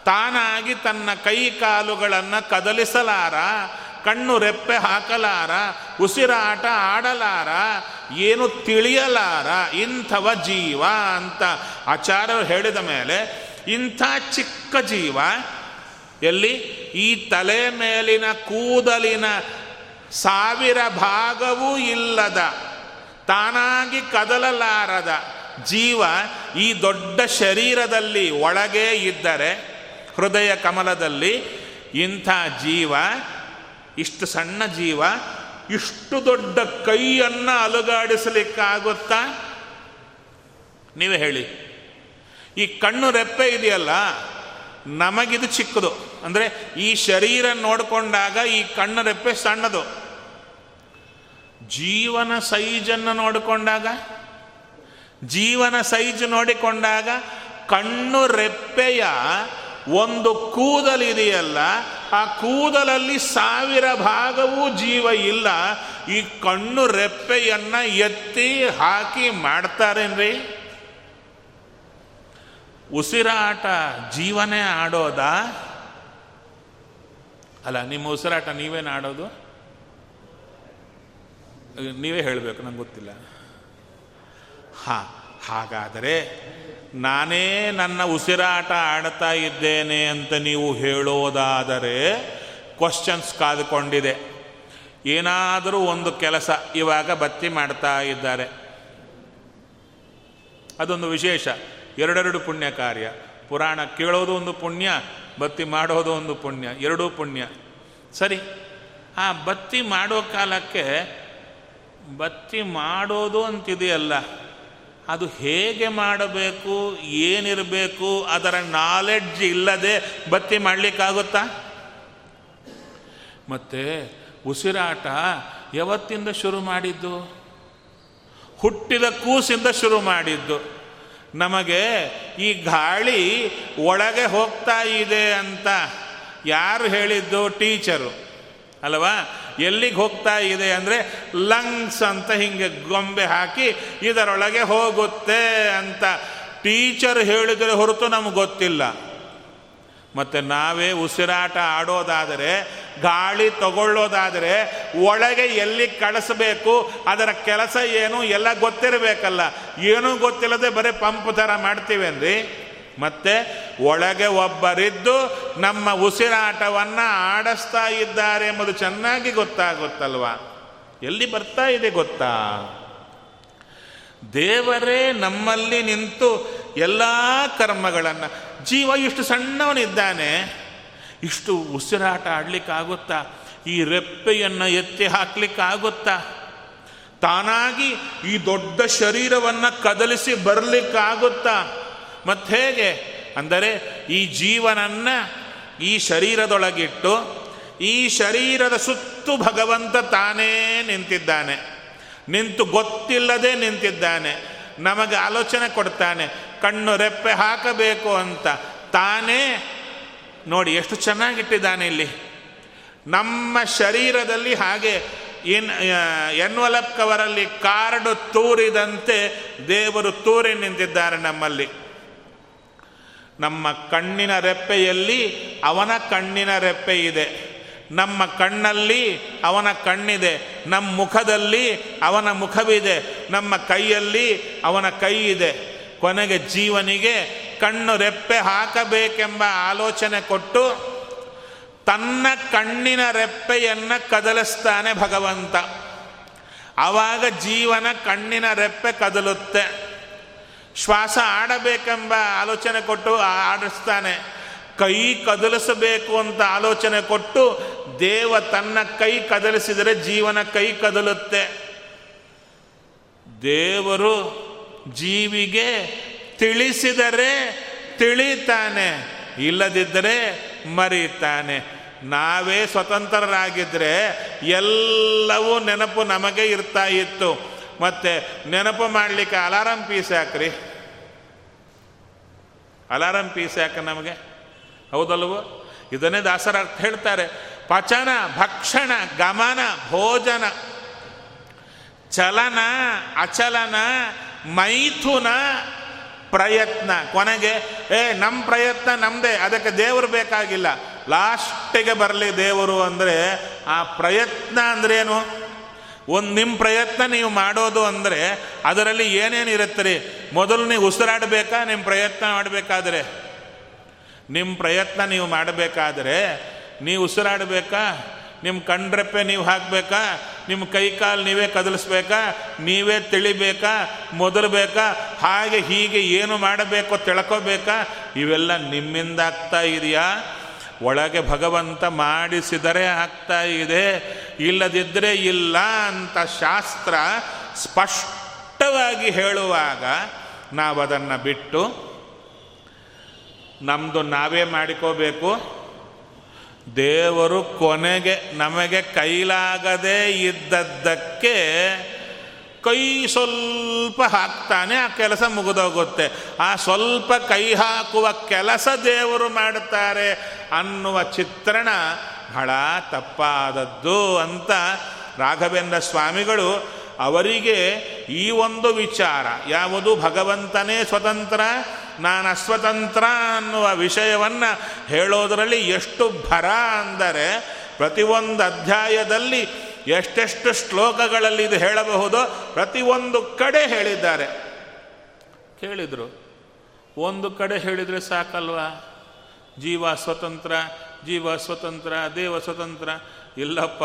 ತಾನಾಗಿ ತನ್ನ ಕೈ ಕಾಲುಗಳನ್ನು ಕದಲಿಸಲಾರ, ಕಣ್ಣು ರೆಪ್ಪೆ ಹಾಕಲಾರ, ಉಸಿರಾಟ ಆಡಲಾರ, ಏನು ತಿಳಿಯಲಾರ ಇಂಥವ ಜೀವ ಅಂತ ಆಚಾರ್ಯರು ಹೇಳಿದ ಮೇಲೆ ಇಂಥ ಚಿಕ್ಕ ಜೀವ, ಎಲ್ಲಿ ಈ ತಲೆ ಮೇಲಿನ ಕೂದಲಿನ ಸಾವಿರ ಭಾಗವೂ ಇಲ್ಲದ, ತಾನಾಗಿ ಕದಲಲಾರದ ಜೀವ ಈ ದೊಡ್ಡ ಶರೀರದಲ್ಲಿ ಒಳಗೆ ಇದ್ದರೆ, ಹೃದಯ ಕಮಲದಲ್ಲಿ ಇಂಥ ಜೀವ, ಇಷ್ಟು ಸಣ್ಣ ಜೀವ, ಇಷ್ಟು ದೊಡ್ಡ ಕೈಯನ್ನು ಅಲುಗಾಡಿಸಲಿಕ್ಕಾಗುತ್ತಾ? ನೀವೇ ಹೇಳಿ. ಈ ಕಣ್ಣು ರೆಪ್ಪೆ ಇದೆಯಲ್ಲ, ನಮಗಿದು ಚಿಕ್ಕದು. ಅಂದರೆ ಈ ಶರೀರ ನೋಡಿಕೊಂಡಾಗ ಈ ಕಣ್ಣು ರೆಪ್ಪೆ ಸಣ್ಣದು. ಜೀವನ ಸೈಜನ್ನು ನೋಡಿಕೊಂಡಾಗ, ಜೀವನ ಸೈಜ್ ನೋಡಿಕೊಂಡಾಗ ಕಣ್ಣು ರೆಪ್ಪೆಯ ಒಂದು ಕೂದಲಿದೆಯಲ್ಲ, ಆ ಕೂದಲಲ್ಲಿ ಸಾವಿರ ಭಾಗವೂ ಜೀವ ಇಲ್ಲ. ಈ ಕಣ್ಣು ರೆಪ್ಪೆಯನ್ನು ಎತ್ತಿ ಹಾಕಿ ಮಾಡ್ತಾರೇನ್ರಿ? ಉಸಿರಾಟ ಜೀವನೇ ಆಡೋದಾ? ಅಲ್ಲ, ನಿಮ್ಮ ಉಸಿರಾಟ ನೀವೇನು ಆಡೋದು? ನೀವೇ ಹೇಳಬೇಕು, ನಂಗೆ ಗೊತ್ತಿಲ್ಲ. ಹಾ, ಹಾಗಾದರೆ ನಾನೇ ನನ್ನ ಉಸಿರಾಟ ಆಡ್ತಾ ಇದ್ದೇನೆ ಅಂತ ನೀವು ಹೇಳೋದಾದರೆ ಕ್ವಶನ್ಸ್ ಕಾದುಕೊಂಡಿದೆ. ಏನಾದರೂ ಒಂದು ಕೆಲಸ ಇವಾಗ ಬತ್ತಿ ಮಾಡ್ತಾ ಇದ್ದಾರೆ. ಅದೊಂದು ವಿಶೇಷ. ಎರಡೆರಡು ಪುಣ್ಯ ಕಾರ್ಯ. ಪುರಾಣ ಕೇಳೋದು ಒಂದು ಪುಣ್ಯ, ಬತ್ತಿ ಮಾಡೋದು ಒಂದು ಪುಣ್ಯ, ಎರಡೂ ಪುಣ್ಯ. ಸರಿ, ಆ ಬತ್ತಿ ಮಾಡೋ ಕಾಲಕ್ಕೆ ಬತ್ತಿ ಮಾಡೋದು ಅಂತಿದೆಯಲ್ಲ, ಅದು ಹೇಗೆ ಮಾಡಬೇಕು, ಏನಿರಬೇಕು, ಅದರ ನಾಲೆಡ್ಜ್ ಇಲ್ಲದೆ ಬತ್ತಿ ಮಾಡಲಿಕ್ಕಾಗುತ್ತಾ? ಮತ್ತೆ ಉಸಿರಾಟ ಯಾವತ್ತಿಂದ ಶುರು ಮಾಡಿದ್ದು? ಹುಟ್ಟಿದ ಕೂಸಿಂದ ಶುರು ಮಾಡಿದ್ದು. ನಮಗೆ ಈ ಗಾಳಿ ಒಳಗೆ ಹೋಗ್ತಾ ಇದೆ ಅಂತ ಯಾರು ಹೇಳಿದ್ದು? ಟೀಚರು. ಅಲ್ವಾ? ಎಲ್ಲಿಗೆ ಹೋಗ್ತಾ ಇದೆ ಅಂದರೆ ಲಂಗ್ಸ್ ಅಂತ ಹಿಂಗೆ ಗೊಂಬೆ ಹಾಕಿ ಇದರೊಳಗೆ ಹೋಗುತ್ತೆ ಅಂತ ಟೀಚರ್ ಹೇಳಿದರೆ ಹೊರತು ನಮಗೆ ಗೊತ್ತಿಲ್ಲ. ಮತ್ತು ನಾವೇ ಉಸಿರಾಟ ಆಡೋದಾದರೆ, ಗಾಳಿ ತಗೊಳ್ಳೋದಾದರೆ, ಒಳಗೆ ಎಲ್ಲಿ ಕಳಿಸ್ಬೇಕು, ಅದರ ಕೆಲಸ ಏನು, ಎಲ್ಲ ಗೊತ್ತಿರಬೇಕಲ್ಲ. ಏನೂ ಗೊತ್ತಿಲ್ಲದೆ ಬರೀ ಪಂಪ್ ಥರ ಮಾಡ್ತೀವೇನ್ರಿ? ಮತ್ತೆ ಒಳಗೆ ಒಬ್ಬರಿದ್ದು ನಮ್ಮ ಉಸಿರಾಟವನ್ನು ಆಡಿಸ್ತಾ ಇದ್ದಾರೆ ಎಂಬುದು ಚೆನ್ನಾಗಿ ಗೊತ್ತಾಗುತ್ತಲ್ವಾ? ಎಲ್ಲಿ ಬರ್ತಾ ಇದೆ ಗೊತ್ತಾ? ದೇವರೇ ನಮ್ಮಲ್ಲಿ ನಿಂತು ಎಲ್ಲ ಕರ್ಮಗಳನ್ನು ಜೀವ ಇಷ್ಟು ಸಣ್ಣವನಿದ್ದಾನೆ, ಇಷ್ಟು ಉಸಿರಾಟ ಆಡ್ಲಿಕ್ಕಾಗುತ್ತಾ, ಈ ರೆಪ್ಪೆಯನ್ನು ಎತ್ತಿ ಹಾಕ್ಲಿಕ್ಕಾಗುತ್ತಾ, ತಾನಾಗಿ ಈ ದೊಡ್ಡ ಶರೀರವನ್ನು ಕದಲಿಸಿ ಬರಲಿಕ್ಕಾಗುತ್ತಾ ಮತ್ತು ಹೇಗೆ? ಅಂದರೆ ಈ ಜೀವನನ್ನು ಈ ಶರೀರದೊಳಗಿಟ್ಟು, ಈ ಶರೀರದ ಸುತ್ತು ಭಗವಂತ ತಾನೇ ನಿಂತಿದ್ದಾನೆ. ನಿಂತು ಗೊತ್ತಿಲ್ಲದೆ ನಿಂತಿದ್ದಾನೆ. ನಮಗೆ ಆಲೋಚನೆ ಕೊಡ್ತಾನೆ. ಕಣ್ಣು ರೆಪ್ಪೆ ಹಾಕಬೇಕು ಅಂತ ತಾನೇ ನೋಡಿ ಎಷ್ಟು ಚೆನ್ನಾಗಿಟ್ಟಿದ್ದಾನೆ ಇಲ್ಲಿ. ನಮ್ಮ ಶರೀರದಲ್ಲಿ ಹಾಗೆ ಇನ್ ಎನ್ವಲಪ್ ಕವರಲ್ಲಿ ಕಾರ್ಡು ತೂರಿದಂತೆ ದೇವರು ತೂರಿ ನಿಂತಿದ್ದಾರೆ ನಮ್ಮಲ್ಲಿ. ನಮ್ಮ ಕಣ್ಣಿನ ರೆಪ್ಪೆಯಲ್ಲಿ ಅವನ ಕಣ್ಣಿನ ರೆಪ್ಪೆ ಇದೆ. ನಮ್ಮ ಕಣ್ಣಲ್ಲಿ ಅವನ ಕಣ್ಣಿದೆ. ನಮ್ಮ ಮುಖದಲ್ಲಿ ಅವನ ಮುಖವಿದೆ. ನಮ್ಮ ಕೈಯಲ್ಲಿ ಅವನ ಕೈ ಇದೆ. ಕೊನೆಗೆ ಜೀವನಿಗೆ ಕಣ್ಣು ರೆಪ್ಪೆ ಹಾಕಬೇಕೆಂಬ ಆಲೋಚನೆ ಕೊಟ್ಟು ತನ್ನ ಕಣ್ಣಿನ ರೆಪ್ಪೆಯನ್ನು ಕದಲಿಸ್ತಾನೆ ಭಗವಂತ. ಆವಾಗ ಜೀವನ ಕಣ್ಣಿನ ರೆಪ್ಪೆ ಕದಲುತ್ತೆ. ಶ್ವಾಸ ಆಡಬೇಕೆಂಬ ಆಲೋಚನೆ ಕೊಟ್ಟು ಆಡಿಸ್ತಾನೆ. ಕೈ ಕದಲಿಸಬೇಕು ಅಂತ ಆಲೋಚನೆ ಕೊಟ್ಟು ದೇವ ತನ್ನ ಕೈ ಕದಲಿಸಿದರೆ ಜೀವನ ಕೈ ಕದಲುತ್ತೆ. ದೇವರು ಜೀವಿಗೆ ತಿಳಿಸಿದರೆ ತಿಳಿತಾನೆ, ಇಲ್ಲದಿದ್ದರೆ ಮರೀತಾನೆ. ನಾವೇ ಸ್ವತಂತ್ರರಾಗಿದ್ದರೆ ಎಲ್ಲವೂ ನೆನಪು ನಮಗೆ ಇರ್ತಾ ಇತ್ತು. ಮತ್ತೆ ನೆನಪು ಮಾಡಲಿಕ್ಕೆ ಅಲಾರಂ ಪೀಸ್ ಹಾಕ್ರಿ. ಅಲಾರಂ ಪೀಸ್ ಯಾಕೆ ನಮಗೆ. ಹೌದಲ್ವೋ? ಇದನ್ನೇ ದಾಸರ ಅರ್ಥ ಹೇಳ್ತಾರೆ. ಪಚನ, ಭಕ್ಷಣ, ಗಮನ, ಭೋಜನ, ಚಲನ, ಅಚಲನ ಮೈಥುನ ಪ್ರಯತ್ನ. ಕೊನೆಗೆ, ಏ ನಮ್ಮ ಪ್ರಯತ್ನ ನಮ್ಮದೇ ಅದಕ್ಕೆ ದೇವರು ಬೇಕಾಗಿಲ್ಲ. ಲಾಸ್ಟಿಗೆ ಬರಲಿ ದೇವರು ಅಂದರೆ, ಆ ಪ್ರಯತ್ನ ಅಂದ್ರೇನು ಒಂದು ನಿಮ್ಮ ಪ್ರಯತ್ನ ನೀವು ಮಾಡೋದು ಅಂದರೆ, ಅದರಲ್ಲಿ ಏನೇನು ಇರುತ್ತೆ ರೀ ಮೊದಲು ನೀವು ಉಸಿರಾಡಬೇಕಾ? ನಿಮ್ಮ ಪ್ರಯತ್ನ ಮಾಡಬೇಕಾದ್ರೆ? ನಿಮ್ಮ ಪ್ರಯತ್ನ ನೀವು ಮಾಡಬೇಕಾದ್ರೆ ನೀವು ಉಸಿರಾಡಬೇಕಾ? ನಿಮ್ಮ ಕಣ್ರೆಪ್ಪೆ ನೀವು ಹಾಕಬೇಕಾ? ನಿಮ್ಮ ಕೈ ಕಾಲು ನೀವೇ ಕದಲಿಸ್ಬೇಕಾ? ನೀವೇ ತಿಳಿಬೇಕಾ? ಮೊದಲಬೇಕಾ ಹಾಗೆ ಹೀಗೆ ಏನು ಮಾಡಬೇಕೋ ತಿಳ್ಕೋಬೇಕಾ? ಇವೆಲ್ಲ ನಿಮ್ಮಿಂದ ಆಗ್ತಾ ಇದೆಯಾ? ಒಳಗೆ ಭಗವಂತ ಮಾಡಿಸಿದರೆ ಆಗ್ತಾ ಇದೆ. ಇಲ್ಲದಿದ್ದರೆ ಇಲ್ಲ ಅಂತ ಶಾಸ್ತ್ರ ಸ್ಪಷ್ಟವಾಗಿ ಹೇಳುವಾಗ ನಾವು ಅದನ್ನು ಬಿಟ್ಟು ನಮ್ಮದು ನಾವೇ ಮಾಡಿಕೋಬೇಕು. ದೇವರು ಕೊನೆಗೆ ನಮಗೆ ಕೈಲಾಗದೇ ಇದ್ದದ್ದಕ್ಕೆ ಕೈ ಸ್ವಲ್ಪ ಹಾಕ್ತಾನೆ, ಆ ಕೆಲಸ ಮುಗಿದೋಗುತ್ತೆ. ಆ ಸ್ವಲ್ಪ ಕೈ ಹಾಕುವ ಕೆಲಸ ದೇವರು ಮಾಡುತ್ತಾರೆ ಅನ್ನುವ ಚಿತ್ರಣ ಬಹಳ ತಪ್ಪಾದದ್ದು ಅಂತ ರಾಘವೇಂದ್ರ ಸ್ವಾಮಿಗಳು ಅವರಿಗೆ ಈ ಒಂದು ವಿಚಾರ, ಯಾವುದು ಭಗವಂತನೇ ಸ್ವತಂತ್ರ ನಾನು ಅಸ್ವತಂತ್ರ ಅನ್ನುವ ವಿಷಯವನ್ನು ಹೇಳೋದರಲ್ಲಿ ಎಷ್ಟು ಭರ ಅಂದರೆ ಪ್ರತಿಯೊಂದು ಅಧ್ಯಾಯದಲ್ಲಿ ಎಷ್ಟೆಷ್ಟು ಶ್ಲೋಕಗಳಲ್ಲಿ ಇದು ಹೇಳಬಹುದು ಪ್ರತಿಯೊಂದು ಕಡೆ ಹೇಳಿದ್ದಾರೆ. ಕೇಳಿದರು? ಒಂದು ಕಡೆ ಹೇಳಿದರೆ ಸಾಕಲ್ವಾ? ಜೀವ ಸ್ವತಂತ್ರ ಜೀವ ಸ್ವತಂತ್ರ, ದೇವ ಸ್ವತಂತ್ರ ಇಲ್ಲಪ್ಪ,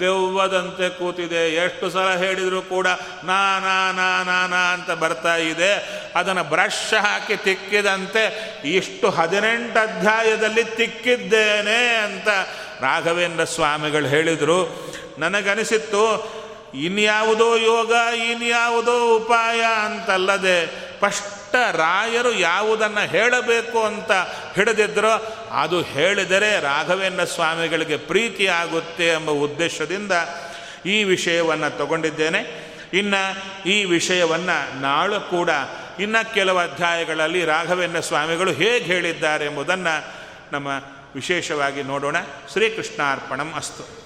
ದೆವ್ವದಂತೆ ಕೂತಿದೆ. ಎಷ್ಟು ಸಲ ಹೇಳಿದರೂ ಕೂಡ ನಾ ನಾ ನಾ ನಾ ನಾ ಅಂತ ಬರ್ತಾ ಇದೆ. ಅದನ್ನು ಬ್ರಷ್ ಹಾಕಿ ತಿಕ್ಕಿದಂತೆ ಇಷ್ಟು ಹದಿನೆಂಟು ಅಧ್ಯಾಯದಲ್ಲಿ ತಿಕ್ಕಿದ್ದೇನೆ ಅಂತ ರಾಘವೇಂದ್ರ ಸ್ವಾಮಿಗಳು ಹೇಳಿದರು. ನನಗನಿಸಿತ್ತು, ಇನ್ಯಾವುದೋ ಯೋಗ, ಇನ್ಯಾವುದೋ ಉಪಾಯ ಅಂತಲ್ಲದೆ ಸ್ಪಷ್ಟ ರಾಯರು ಯಾವುದನ್ನು ಹೇಳಬೇಕು ಅಂತ ಹಿಡಿದಿದ್ರೋ, ಅದು ಹೇಳಿದರೆ ರಾಘವೇಂದ್ರ ಸ್ವಾಮಿಗಳಿಗೆ ಪ್ರೀತಿ ಆಗುತ್ತೆ ಎಂಬ ಉದ್ದೇಶದಿಂದ ಈ ವಿಷಯವನ್ನು ತಗೊಂಡಿದ್ದೇನೆ. ಇನ್ನು ಈ ವಿಷಯವನ್ನು ನಾಳು ಕೂಡ ಇನ್ನು ಕೆಲವು ಅಧ್ಯಾಯಗಳಲ್ಲಿ ರಾಘವೇಂದ್ರ ಸ್ವಾಮಿಗಳು ಹೇಗೆ ಹೇಳಿದ್ದಾರೆ ಎಂಬುದನ್ನು ನಮ್ಮ ವಿಶೇಷವಾಗಿ ನೋಡೋಣ. ಶ್ರೀಕೃಷ್ಣಾರ್ಪಣಂ ಅಸ್ತು.